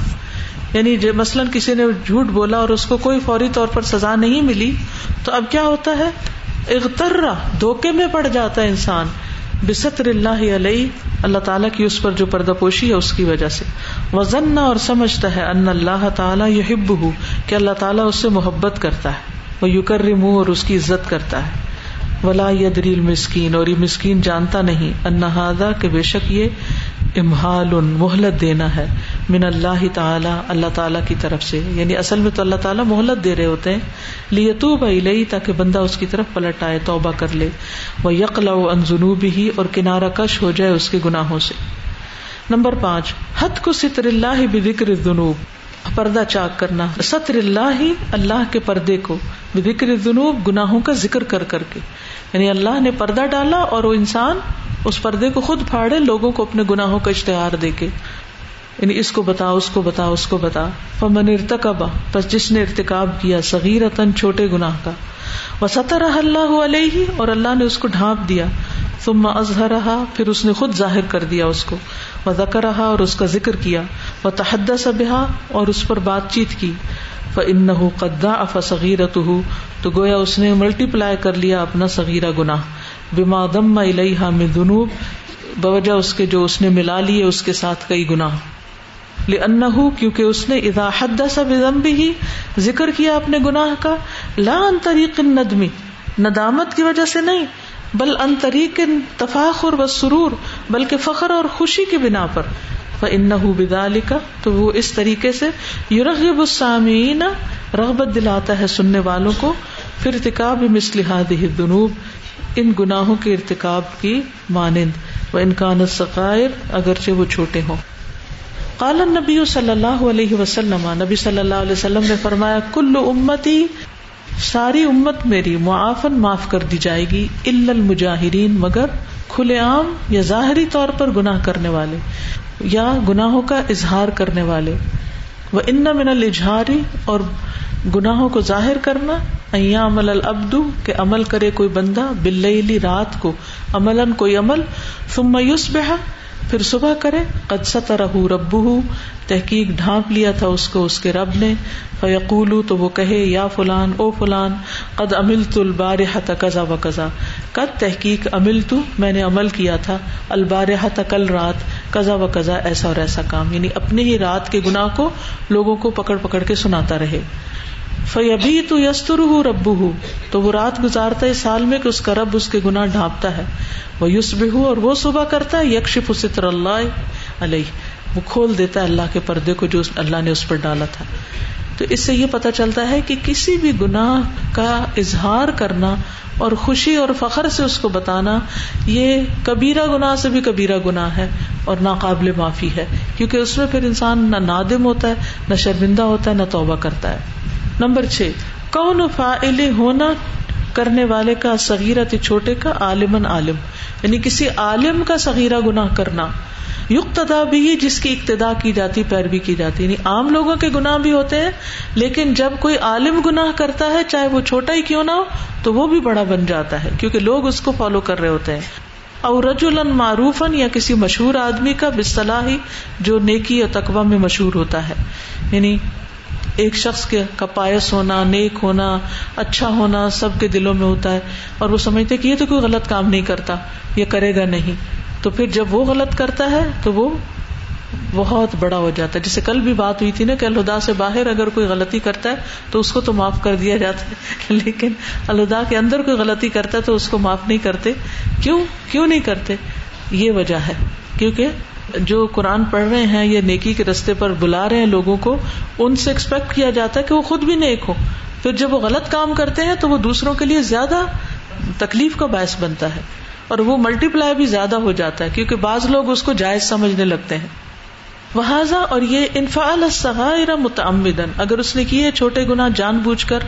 S1: یعنی مثلاً کسی نے جھوٹ بولا اور اس کو کوئی فوری طور پر سزا نہیں ملی، تو اب کیا ہوتا ہے؟ اغترا دھوکے میں پڑ جاتا ہے انسان۔ بستر اللہ علیہ، اللہ تعالیٰ کی اس پر جو پردہ پوشی ہے اس کی وجہ سے۔ وزن اور سمجھتا ہے ان اللہ تعالیٰ یہ ہب ہو کہ اللہ تعالیٰ اس سے محبت کرتا ہے۔ وہ یوکر منہ اور اس کی عزت کرتا ہے۔ ولا یدریل مسکین اور یہ مسکین جانتا نہیں۔ انہدا کہ بے شک یہ امہال مہلت دینا ہے من اللہ تعالیٰ اللہ تعالیٰ کی طرف سے۔ یعنی اصل میں تو اللہ تعالیٰ مہلت دے رہے ہوتے ہیں۔ لیے تو بھائی تاکہ بندہ اس کی طرف پلٹ آئے، توبہ کر لے۔ وہ یقلا ان جنوب ہی اور کنارہ کش ہو جائے اس کے گناہوں سے۔ نمبر پانچ حد کو ستر اللہ بکر جنوب پردہ چاک کرنا۔ ستر اللہ ہی اللہ کے پردے کو بکر جنوب گناہوں کا ذکر کر کر کے۔ یعنی اللہ نے پردہ ڈالا اور وہ انسان اس پردے کو خود پھاڑے، لوگوں کو اپنے گناہوں کا اشتہار دے کے۔ یعنی اس کو بتا، اس کو بتا، اس کو بتا۔ فمن ارتقبا بس جس نے ارتکاب کیا صغیر چھوٹے گناہ کا۔ وہ اللہ علیہ اور اللہ نے اس کو ڈھانپ دیا۔ ثم اظہر رہا پھر اس نے خود ظاہر کر دیا اس کو۔ وہ ذکر رہا اور اس کا ذکر کیا۔ وہ تحدث بہا اور اس پر بات چیت کی۔ ان قدا اف صغیرت ہو تو گویا اس نے ملٹی پلائی کر لیا اپنا صغیرہ گنا بما دم الحا میں دنوب بوجہ اس کے جو اس نے ملا لیے، اس کے ساتھ کئی گنا ان کیونکہ اس نے ادا حد سب بھی ہی ذکر کیا اپنے گناہ کا، لا ان طریق ندمی ندامت کی وجہ سے نہیں، بل ان طریق تفاخر و سرور بلکہ فخر اور خوشی کی بنا پر۔ ان بدال کا تو وہ اس طریقے سے یورغب السامعین رغبت دلاتا ہے سننے والوں کو پھر ارتکاب مثل هذه الذنوب، ان گناہوں کے ارتکاب کی مانند و انکان الصغائر، اگرچہ وہ چھوٹے ہوں۔ قال النبی صلی اللہ علیہ وسلم، نبی صلی اللہ علیہ وسلم نے فرمایا، کل امتی، ساری امت میری معافن معاف کر دی جائے گی، الا المجاہرین، مگر کھلے عام یا ظاہری طور پر گناہ کرنے والے۔ یا گناہوں کا اظہار کرنے والے۔ وہ ان من الجہاری اور گناہوں کو ظاہر کرنا عمل العبد کہ عمل کرے کوئی بندہ بل رات کو عمل کوئی عمل، ثم یصبح پھر صبح کرے، قد سترہ ربہ تحقیق ڈھانپ لیا تھا اس کو، اس کے رب نے۔ فیقول تو وہ کہے، یا فلان، او فلان، قد امل تو البارح کزا و کزا قد تحقیق امل تو میں نے عمل کیا تھا۔ البارح کل رات کزا و کزا ایسا اور ایسا کام۔ یعنی اپنے ہی رات کے گناہ کو لوگوں کو پکڑ پکڑ کے سناتا رہے۔ فیبی تو یستر ہوں رب ہوں تو وہ رات گزارتا ہے سال میں کہ اس کا رب اس کے گناہ ڈھانپتا ہے۔ وہ یوسب ہوں اور وہ صبح کرتا ہے، یکشف ستر اللہ علیہ۔ وہ کھول دیتا ہے اللہ کے پردے کو جو اللہ نے اس پر ڈالا تھا۔ تو اس سے یہ پتا چلتا ہے کہ کسی بھی گناہ کا اظہار کرنا اور خوشی اور فخر سے اس کو بتانا، یہ کبیرہ گناہ سے بھی کبیرہ گناہ ہے اور ناقابل معافی ہے۔ کیونکہ اس میں پھر انسان نہ نادم ہوتا ہے، نہ شرمندہ ہوتا ہے، نہ توبہ کرتا ہے۔ نمبر چھ، کون فائل ہونا کرنے والے کا صغیرت چھوٹے کا عالمن عالم؟ یعنی کسی عالم کا صغیرہ گناہ کرنا۔ یقتدا بھی جس کی ابتدا کی جاتی، پیروی کی جاتی۔ یعنی عام لوگوں کے گناہ بھی ہوتے ہیں، لیکن جب کوئی عالم گناہ کرتا ہے، چاہے وہ چھوٹا ہی کیوں نہ ہو، تو وہ بھی بڑا بن جاتا ہے، کیونکہ لوگ اس کو فالو کر رہے ہوتے ہیں۔ اور رجولن معروفن یا کسی مشہور آدمی کا بصلاحی جو نیکی یا تقوا میں مشہور ہوتا ہے۔ یعنی ایک شخص کے کا پایس ہونا، نیک ہونا اچھا ہونا سب کے دلوں میں ہوتا ہے اور وہ سمجھتے کہ یہ تو کوئی غلط کام نہیں کرتا، یہ کرے گا نہیں۔ تو پھر جب وہ غلط کرتا ہے تو وہ بہت بڑا ہو جاتا ہے۔ جسے کل بھی بات ہوئی تھی نا کہ الہدا سے باہر اگر کوئی غلطی کرتا ہے تو اس کو تو معاف کر دیا جاتا ہے۔ لیکن الہدا کے اندر کوئی غلطی کرتا ہے تو اس کو معاف نہیں کرتے۔ کیوں؟ کیوں نہیں کرتے؟ یہ وجہ ہے۔ کیونکہ جو قرآن پڑھ رہے ہیں یا نیکی کے رستے پر بلا رہے ہیں لوگوں کو، ان سے ایکسپیکٹ کیا جاتا ہے کہ وہ خود بھی نیک ہو پھر جب وہ غلط کام کرتے ہیں تو وہ دوسروں کے لیے زیادہ تکلیف کا باعث بنتا ہے۔ اور وہ ملٹی پلائی بھی زیادہ ہو جاتا ہے، کیونکہ بعض لوگ اس کو جائز سمجھنے لگتے ہیں۔ وہذا اور یہ انفعال متعمدن اگر اس نے کیے چھوٹے گنا جان بوجھ کر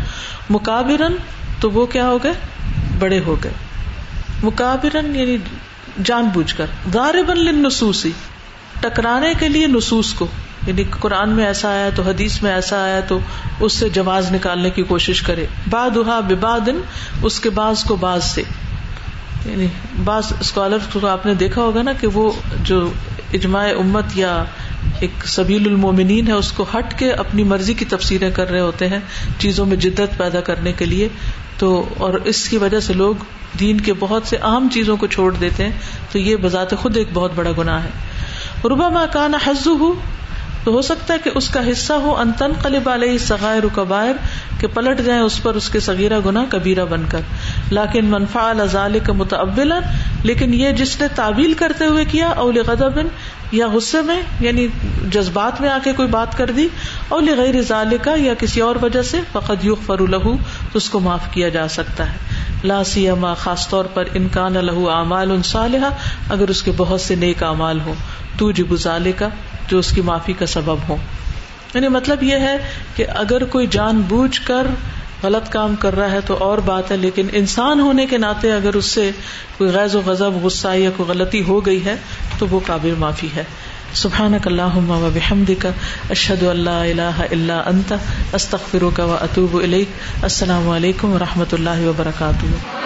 S1: مقابرن تو وہ کیا ہو گئے؟ بڑے ہو گئے۔ مقابرن یعنی جان بوجھ کر۔ غاربن للنصوصی ٹکرانے کے لیے نصوص کو۔ یعنی قرآن میں ایسا آیا تو حدیث میں ایسا آیا تو اس سے جواز نکالنے کی کوشش کرے۔ بادہ ببادن اس کے بعض کو بعض سے۔ یعنی بعض اسکالر کو آپ نے دیکھا ہوگا نا کہ وہ جو اجماع امت یا ایک سبیل المومنین ہے، اس کو ہٹ کے اپنی مرضی کی تفسیریں کر رہے ہوتے ہیں چیزوں میں جدت پیدا کرنے کے لیے۔ تو اور اس کی وجہ سے لوگ دین کے بہت سے اہم چیزوں کو چھوڑ دیتے ہیں۔ تو یہ بذات خود ایک بہت بڑا گناہ ہے۔ ربا مکانا حز ہو تو ہو سکتا ہے کہ اس کا حصہ ہو انتن قلب علیہ سغائر کبائر، کہ پلٹ جائیں اس پر اس کے سگیرہ گنا کبیرہ بن کر۔ لیکن منفا الزال کا متعبل لیکن یہ جس نے تعویل کرتے ہوئے کیا، اول غدب یا غصے میں یعنی جذبات میں آ کے کوئی بات کر دی، اول غیر ضال کا یا کسی اور وجہ سے، فقط یوگ فر الح تو اس کو معاف کیا جا سکتا ہے۔ لا سیما، خاص طور پر انکان الح اعمال ان صالحہ، اگر اس کے بہت سے نیک اعمال ہوں۔ تو جب کا جو اس کی معافی کا سبب ہو۔ یعنی مطلب یہ ہے کہ اگر کوئی جان بوجھ کر غلط کام کر رہا ہے تو اور بات ہے، لیکن انسان ہونے کے ناطے اگر اس سے کوئی غیر و غضب، غصہ یا کوئی غلطی ہو گئی ہے، تو وہ قابل معافی ہے۔ سبحان اللہ بحمد کا اشد اللہ اللہ اللہ انت استخر کا و اطوب السلام علیکم و رحمۃ اللہ وبرکاتہ۔